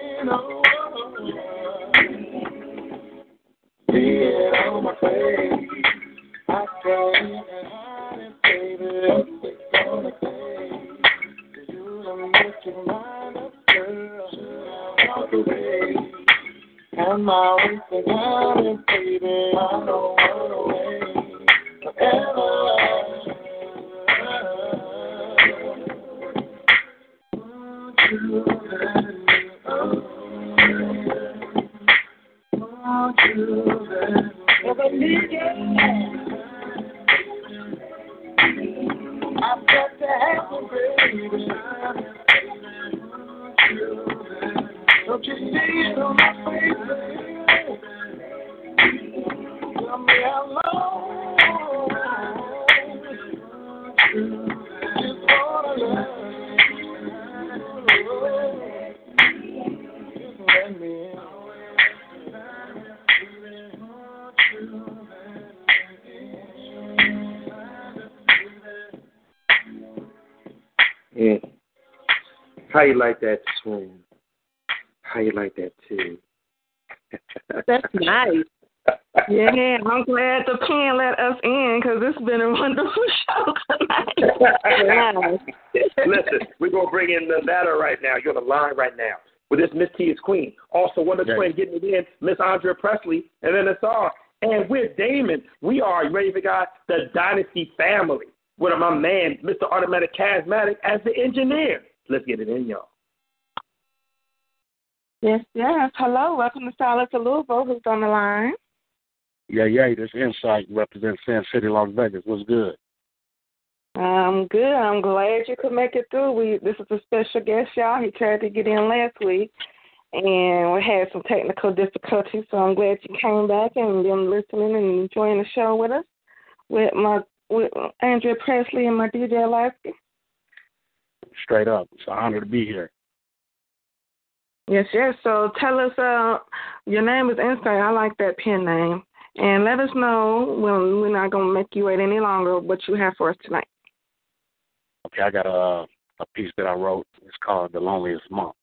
Yeah, I'm glad the pen let us in because it's been a wonderful show tonight. Listen, we're gonna bring in Nevada right now. You're on the line right now. With this Miss T is Queen. Also, one of the twins getting it in, Miss Andrea Presley, and then it's all. And with Damon, we are, you ready for God, the Dynasty family. With my man, Mr. Automatic Charismatic, as the engineer. Let's get it in, y'all. Yes, yes. Hello, welcome to Solace of Louisville. Who's on the line? Yeah, yeah, this Insight represents Sin City, Las Vegas. What's good? I'm good. I'm glad you could make it through. We this is a special guest, y'all. He tried to get in last week, and we had some technical difficulties. So I'm glad you came back and been listening and enjoying the show with us, with my with Andrea Presley and my DJ Lasky. Straight up. It's an honor to be here. Yes, yes. So tell us, uh, your name is Insight. I like that pen name, and let us know when we're not gonna make you wait any longer. What you have for us tonight? Okay, I got a a piece that I wrote. It's called The Loneliest Monk.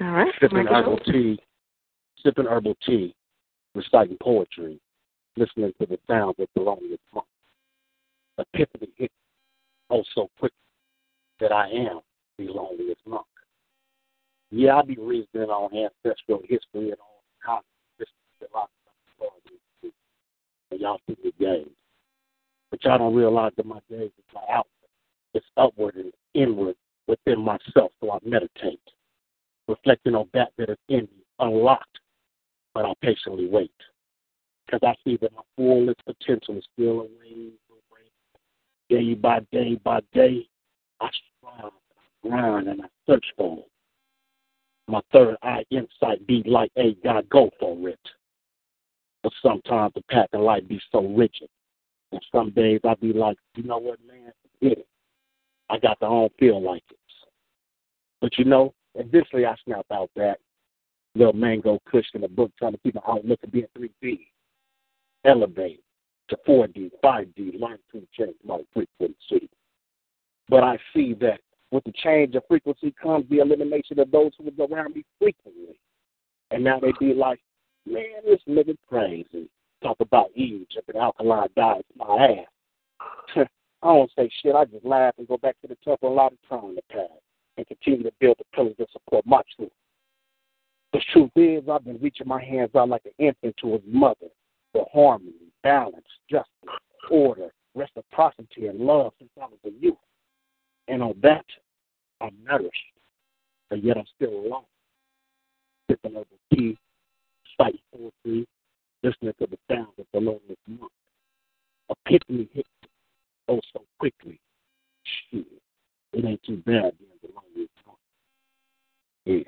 All right. Sipping herbal up. tea, sipping herbal tea, reciting poetry, listening to the sounds of the loneliest monk. Epiphany hit oh so quick that I am the loneliest monk. Yeah, I be reasoning on ancestral history and all of this a lot of stuff and y'all think the games. But y'all don't realize that my gaze is my outward. It's upward and inward within myself, so I meditate, reflecting on that that is in me, unlocked, but I patiently wait. Because I see that my fullest potential is still away, away. Day by day by day, I strive, I grind, and I search for it. My third eye insight be like, hey, God, go for it. But sometimes the path of life be so rigid. Some days I be like, you know what, man, forget it. I got to don't feel like it. But you know, eventually I snap out that little mango kush in the book trying to keep my outlook to be a 3D. Elevate to 4D, 5D, learn to change my frequency. But I see that with the change of frequency comes the elimination of those who was around me frequently. And now they be like, man, this nigga crazy. Talk about Egypt and alkaline diets, my ass. I don't say shit. I just laugh and go back to the temple a lot of time the past and continue to build the pillars that support my truth. The truth is, I've been reaching my hands out like an infant to his mother for harmony, balance, justice, order, reciprocity, and love since I was a youth. And on that, I'm nourished, but yet I'm still alone. Sipping herbal tea, citing poetry, listening to the sounds of the loneliest monk. Epiphany hit me hit oh so quickly. Shit, it ain't too bad being the monk. Yeah.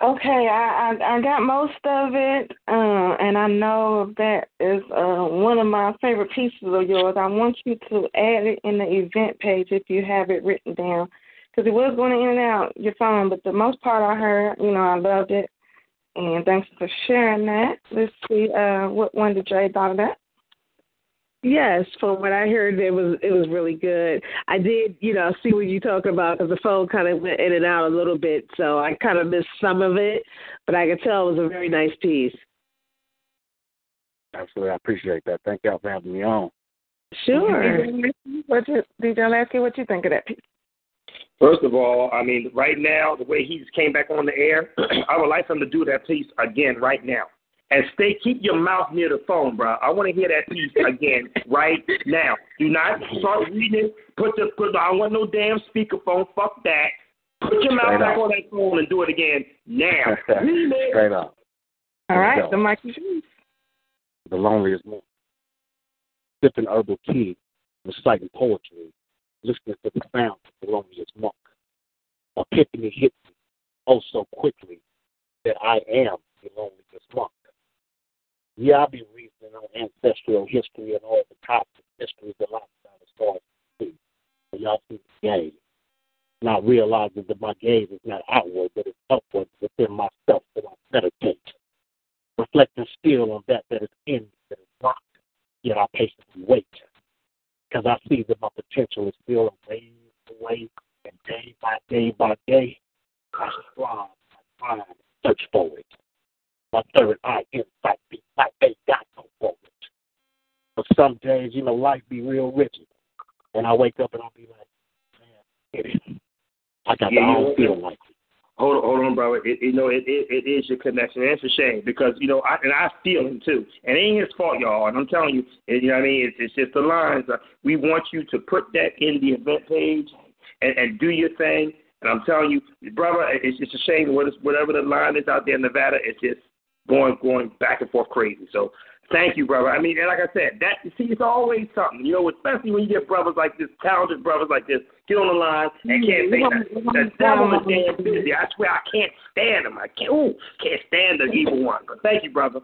Okay, I, I I got most of it, uh, and I know that is uh, one of my favorite pieces of yours. I want you to add it in the event page if you have it written down, because it was going in and out your phone, but the most part I heard, you know, I loved it, and thanks for sharing that. Let's see, uh, what one did Jay thought of that? Yes, from what I heard, it was it was really good. I did, you know, see what you talking about because the phone kind of went in and out a little bit, so I kind of missed some of it, but I could tell it was a very nice piece. Absolutely. I appreciate that. Thank y'all for having me on. Sure. What you, DJ Lasky, what you think of that piece? First of all, I mean, right now, the way he just came back on the air, I would like him to do that piece again right now. And stay, keep your mouth near the phone, bro. I want to hear that piece again right now. Do not start reading it. Put the, put. I want no damn speakerphone. Fuck that. Put your mouth Straight back up. on that phone and do it again now. Read it. Straight up. All right, go. the mic is yours. The loneliest man. Sipping herbal tea, reciting poetry, listening to the sound of the loneliest monk. Epiphany hit me oh so quickly that I am the loneliest monk. Yeah, I be reasoning on ancestral history and all the topic mysteries that lifestyle is starting to see. So y'all see the gaze. Not realizing that my gaze is not outward, but it's upward within myself that I meditate. Reflecting still on that that is in me, that is not. Yet I patiently wait. Because I see that my potential is still a ways away, and day by day by day, I strive, I find, search for it. My third eye insight be like they got no for it. But some days, you know, life be real rigid. And I wake up and I'll be like, man, I got Yeah, the own feel like Hold on, hold on, brother. It, you know, it, it, it is your connection. And it's a shame because you know, I, and I feel him too. And it ain't his fault, y'all. And I'm telling you, you know what I mean. It's, it's just the lines. Uh, we want you to put that in the event page and, and do your thing. And I'm telling you, brother, it's just a shame. Whatever the line is out there in Nevada, it's just going going back and forth crazy. So thank you, brother. I mean, and like I said, that see, it's always something. You know, especially when you get brothers like this, talented brothers like this, get on the line and can't say nothing. The devil is damn busy. I swear, I can't stand him. I can't. Ooh, can't stand the evil one. But thank you, brother.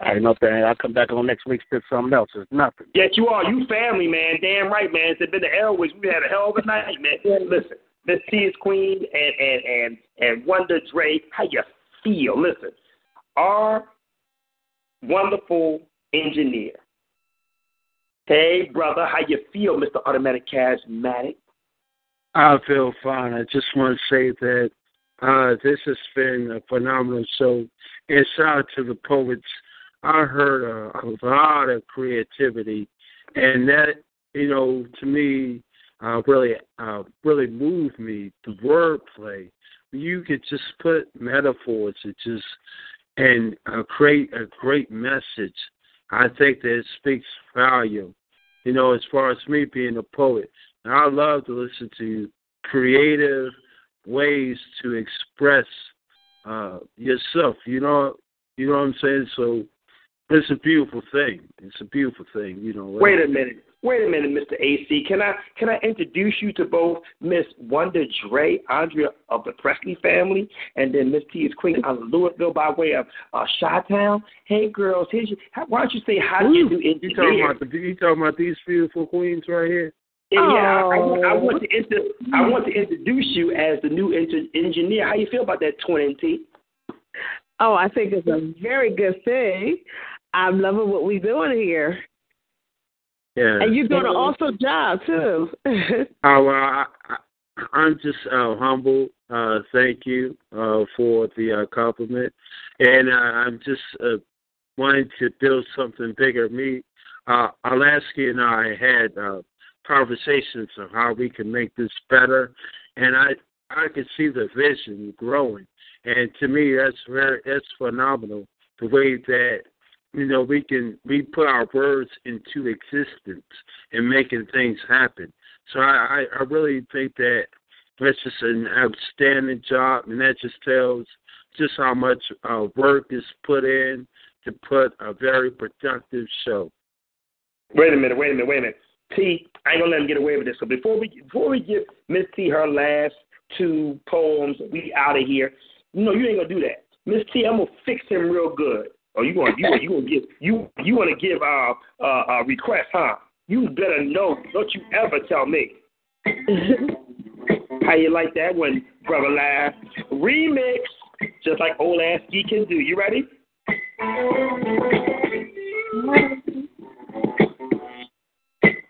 I ain't no thing. I'll come back on next week, spit something else. It's nothing. Yes, you are. You family, man. Damn right, man. It's been the Elwes. We had a hell of a night, man. Listen, Miss T is Queen and and and and Wonder Dre. How you feel? Listen, our wonderful engineer. Hey, brother, how you feel, Mister Automatic Charismatic? I feel fine. I just want to say that uh, this has been a phenomenal show. And shout out to the poets. I heard a, a lot of creativity, and that you know to me uh, really uh, really moved me. The wordplay. You could just put metaphors. It just and uh, create a great message. I think that it speaks volume. You know, as far as me being a poet, and I love to listen to creative ways to express uh, yourself. You know, you know what I'm saying. So it's a beautiful thing. It's a beautiful thing. You know. Wait a minute. Wait a minute, Mr. AC. Can I can I introduce you to both Miss Wonder Dre, Andrea of the Presley family, and then Miss T is Queen out of Louisville by way of uh, Chi-Town. Hey, girls, here's your, how, why don't you say how do you do You talking about you talking about these beautiful queens right here? Yeah, yeah, I, I, want- I Oh. want to inter, I want to introduce you as the new inter, engineer. How you feel about that twin T? Oh, I think it's a very good thing. I'm loving what we're doing here. Yeah. And you're doing an awesome job, too. Oh, well, I, I, I'm just uh, humble. Uh, thank you uh, for the uh, compliment, and uh, I'm just uh, wanting to build something bigger. Me, uh, Alaska and I had uh, conversations of how we can make this better, and I I could see the vision growing, and to me that's very that's phenomenal. The way that you know we can we put our words into existence and making things happen. So I, I, I really think that that's just an outstanding job, and that just tells just how much uh, work is put in to put a very productive show. Wait a minute, wait a minute, wait a minute. T, I ain't gonna let him get away with this. So before we before we give Miss T her last two poems, we out of here. No, you ain't gonna do that. Miss T, I'm gonna fix him real good. Oh, you gonna you gonna you gonna give you you wanna give uh uh, uh request, huh? You better know. Don't you ever tell me. How you like that one, brother? Laugh remix, just like old ass G can do. You ready?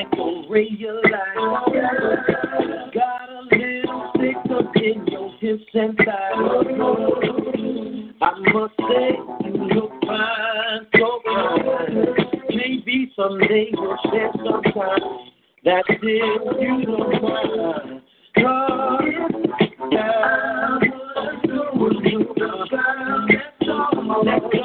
like a ray of light. Got a little up in your hips and thighs. I must say you look fine, so fine. Maybe someday we'll share some time. That's you That's all.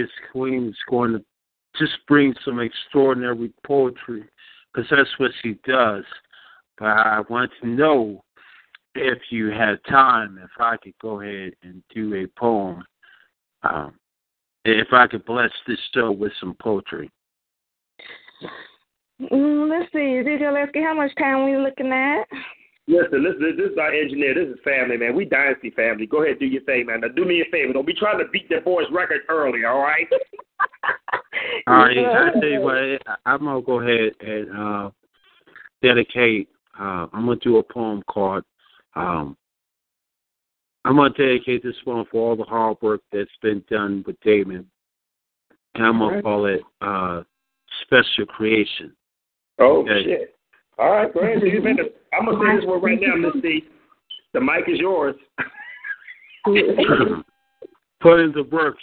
Is Queen is going to just bring some extraordinary poetry because that's what she does. But I want to know if you had time, if I could go ahead and do a poem. Um, if I could bless this show with some poetry. Mm, let's see, Lasky, how much time we looking at? Listen, listen, this is our engineer. This is family, man. We dynasty family. Go ahead, do your thing, man. Now, do me a favor. Don't be trying to beat that boy's record early, all right? All right, I tell you what, I'm gonna go ahead and uh, dedicate. Uh, I'm gonna do a poem called. Um, I'm gonna dedicate this poem for all the hard work that's been done with Damon, and I'm gonna Alright. call it uh, Special Creation. Oh, Okay. shit. All right, go ahead. Do your business. I'm going to say this one right now, Miss C. The mic is yours. Put into work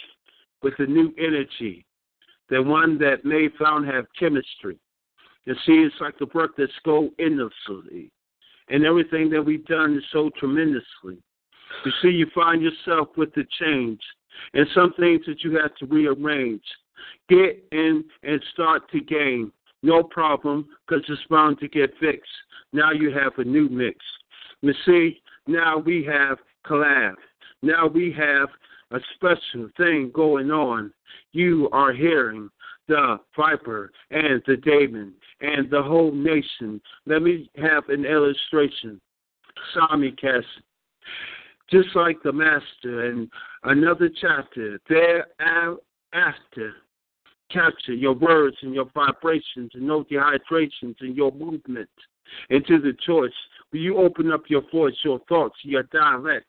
with the new energy, the one that may found have chemistry. You see, it's like the work that's go endlessly, and everything that we've done is so tremendously. You see, you find yourself with the change, and some things that you have to rearrange. Get in and start to gain. No problem, because it's bound to get fixed. Now you have a new mix. You see, now we have collab. Now we have a special thing going on. You are hearing the Viper and the Damon and the whole nation. Let me have an illustration. Simulcast. Just like the Master and another chapter thereafter. Capture your words and your vibrations and no dehydrations and your movement. Into the choice. Will you open up your voice, your thoughts, your dialect,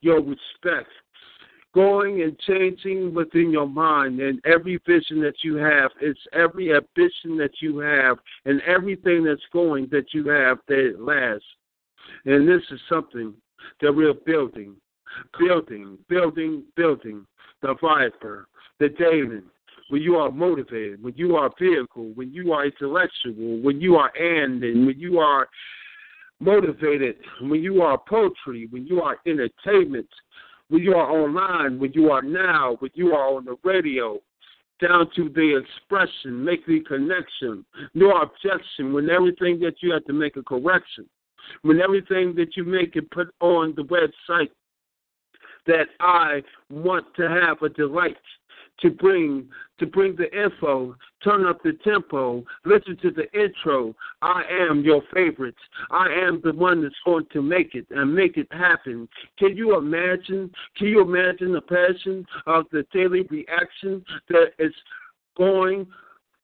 your respect, going and changing within your mind and every vision that you have it's every ambition that you have and everything that's going that you have that lasts. And this is something that we're building building building building the viper the Damon, when you are motivated, when you are vehicle, when you are intellectual, when you are and, when you are motivated, when you are poetry, when you are entertainment, when you are online, when you are now, when you are on the radio, down to the expression, make the connection, no objection, when everything that you have to make a correction, when everything that you make and put on the website that I want to have a delight to bring to bring the info, turn up the tempo, listen to the intro. I am your favorite. I am the one that's going to make it and make it happen. Can you imagine? Can you imagine the passion of the daily reaction that is going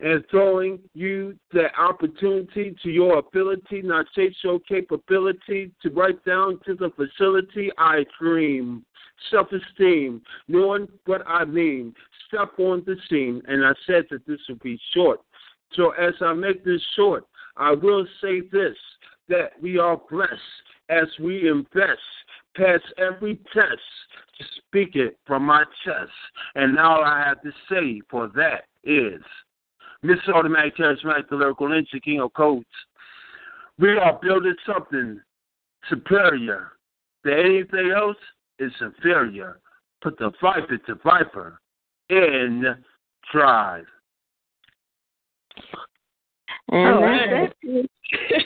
and throwing you the opportunity to your ability, not chase your capability to write down to the facility I dream. Self esteem, knowing what I mean. Step on the scene, and I said that this would be short. So as I make this short, I will say this that we are blessed as we invest pass every test to speak it from my chest. And all I have to say for that is Mr. Automatic Charismatic, the lyrical engine, king of codes. We are building something superior to anything else is inferior. Put the viper to viper in drive. And All that's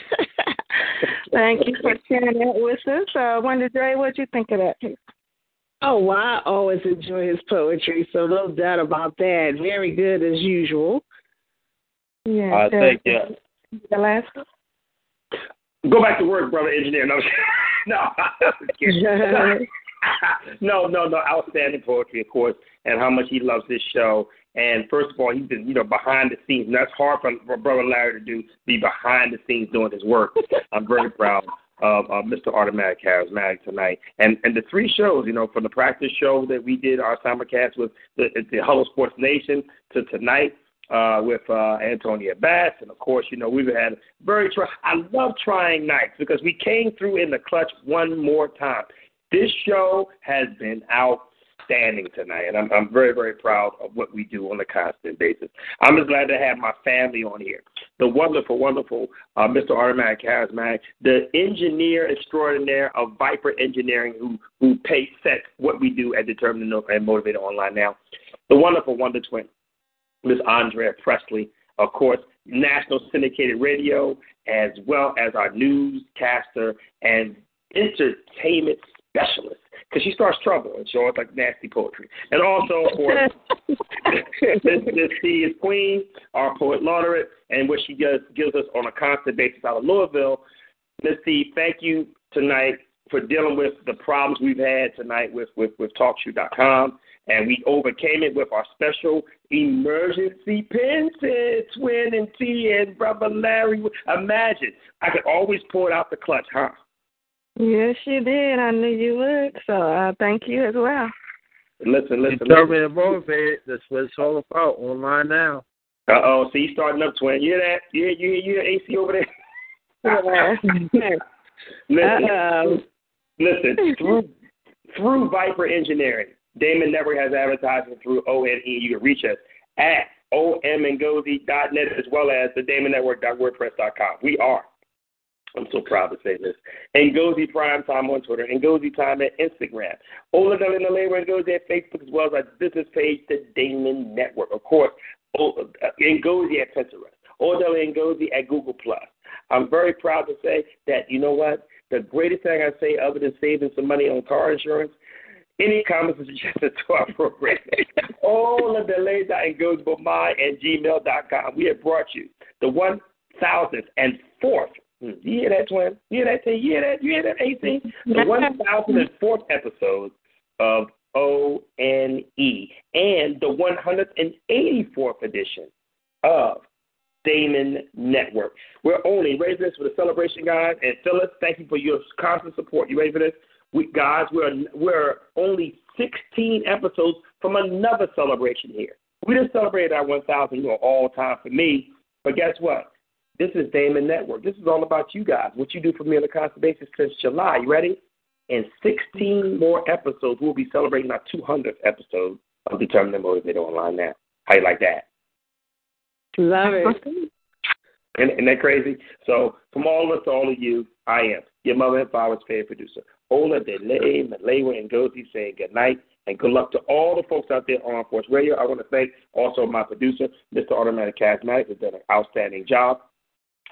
Thank you for sharing that with us. Uh, Wonder Dre, what'd you think of that? Oh, well, I always enjoy his poetry, so no doubt about that. Very good as usual. Yeah. Uh, thank you. The last one? Go back to work, brother engineer. No, no, I no, no, no. Outstanding poetry, of course, and how much he loves this show. And first of all, he's been, you know, behind the scenes. And that's hard for, for brother Larry to do. Be behind the scenes doing his work. I'm very proud of uh, Mr. Automatic Charismatic tonight. And and the three shows, you know, from the practice show that we did our simulcast with the, the Hello Sports Nation to tonight uh, with uh, Antonia Bass, and of course, you know we've had very. Try- I love trying nights because we came through in the clutch one more time. This show has been outstanding tonight, and I'm, I'm very, very proud of what we do on a constant basis. I'm just glad to have my family on here. The wonderful, wonderful uh, Mr. Automatic Charismatic, the engineer extraordinaire of Viper Engineering, who who pay set what we do at Determined and Motivated Online now. The wonderful Wonder Twin. Miss Andrea Presley, of course, national syndicated radio, as well as our newscaster and entertainment specialist. Because she starts trouble and showing like nasty poetry. And also, of course, Miss T is Queen, our poet laureate, and what she does gives us on a constant basis out of Louisville. Miss T, thank you tonight for dealing with the problems we've had tonight with with, with TalkShoe.com and we overcame it with our special emergency pen Twin and T and Brother Larry. Imagine, I could always pull it out the clutch, huh? Yes, you did. I knew you would. So uh, thank you as well. Listen, listen, Determined listen. and motivated. That's what it's all about. Online now. Uh oh, see, starting up, Twin. You hear that? You hear, you hear, you hear AC over there? listen, Uh-oh. listen. Through through Viper Engineering, Damon Network has advertising through ONE. You can reach us at omngozi.net as well as the damonnetwork.wordpress.com. We are. I'm so proud to say this. Ngozi Prime Time on Twitter, Ngozi Time at Instagram, Ola Delina Labor Ngozi at Facebook, as well as our business page, the Damon Network. Of course, uh, Ngozi at Pinterest, Odell Ngozi at Google Plus. I'm very proud to say that you know what? The greatest thing I say, other than saving some money on car insurance, any comments or suggestions to our program, all of the ladies and goes but my and gmail.com. We have brought you the 1004th. Hmm, You hear that, twin? You hear that, T? You hear that? You hear that, AC? The 1004th episode of O N E and the 184th edition of Damon Network. We're only ready for this for the celebration, guys. And Phyllis, thank you for your constant support. You ready for this? We guys, we're we're only 16 episodes from another celebration here. We just celebrated our 1,000, you know, all time for me. But guess what? This is Damon Network. This is all about you guys. What you do for me on a constant basis since July. You ready? In 16 more episodes, we'll be celebrating our 200th episode of Determined and Motivated Online now. How you like that? Love it. Isn't, isn't that crazy? So, from all of us to all of you, I am your mother and father's favorite producer, Ola Delay, Malewa, and Gozi saying good night and good luck to all the folks out there on Force Radio. I want to thank also my producer, Mr. Automatic Charismatic, has done an outstanding job.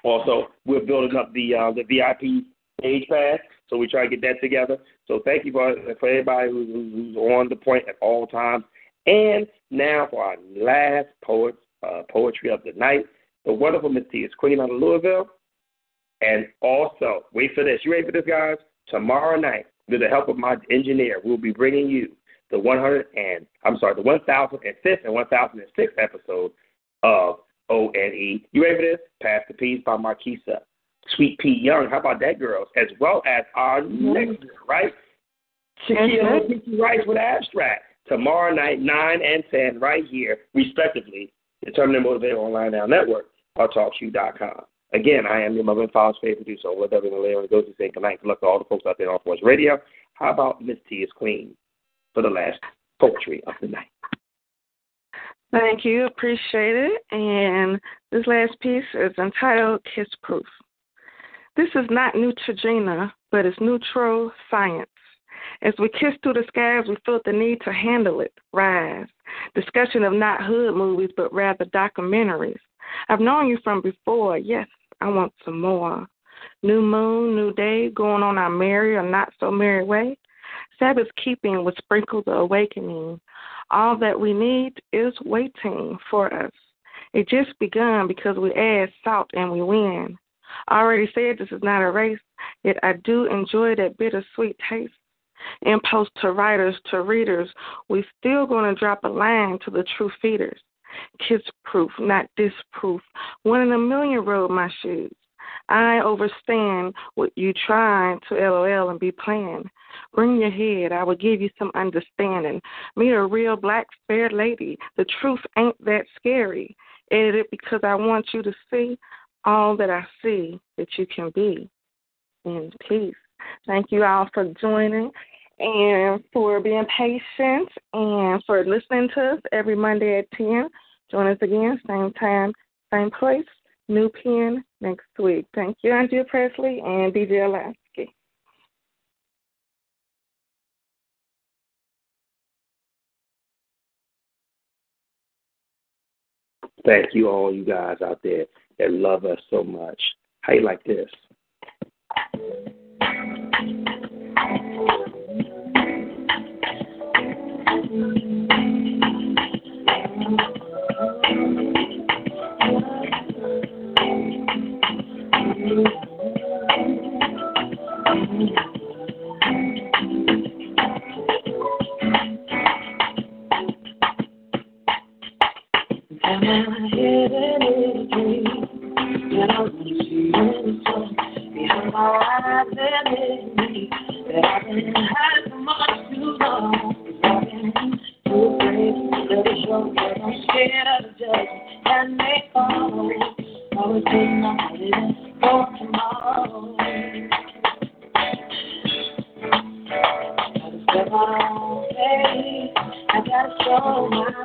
Also, we're building up the uh, the VIP Stage Pass. So we try to get that together. So thank you for for everybody who's, who's on the point at all times. And now for our last poet uh, poetry of the night, the wonderful Miss T is Queen out of Louisville. And also, wait for this. You ready for this, guys? Tomorrow night, with the help of my engineer, we'll be bringing you the 100 and I'm sorry, the 1005th and 1006th episode of ONE. You ready for this? Pass the Peas by Marquisa. Sweet Pea Young. How about that, girls? As well as our next girl, right? Shaquille Ricky Rice with Abstract. Tomorrow night, 9 and 10, right here, respectively. Determined and Motivated Online Now Network, or TalkShoe.com. Again, I am your mother and father's favorite producer, with everything the Larry goes to say good night. Good luck to all the folks out there on Force Radio. How about Miss T is Queen for the last poetry of the night? Thank you. Appreciate it. And this last piece is entitled Kiss Proof. This is not Neutrogena, but it's neutral science. As we kiss through the skies, we felt the need to handle it, rise. Discussion of not hood movies, but rather documentaries. I've known you from before. Yes, I want some more. New moon, new day, going on our merry or not so merry way. Sabbath keeping would sprinkle the awakening. All that we need is waiting for us. It just begun because we add salt and we win. I already said this is not a race, yet I do enjoy that bittersweet taste. Impulse to writers, to readers, we're still going to drop a line to the true feeders. Kids proof, not disproof. One in a million rode my shoes. I overstand what you trying to LOL and be playing. Bring your head, I will give you some understanding. Meet a real black fair lady. The truth ain't that scary. Edit it because I want you to see all that I see that you can be. In peace. Thank you all for joining and for being patient and for listening to us every Monday at 10. Join us again, same time, same place, new pen next week. Thank you, Andrea Presley and DJ Lasky. Thank you, all you guys out there that love us so much. How you like this? I gotta show my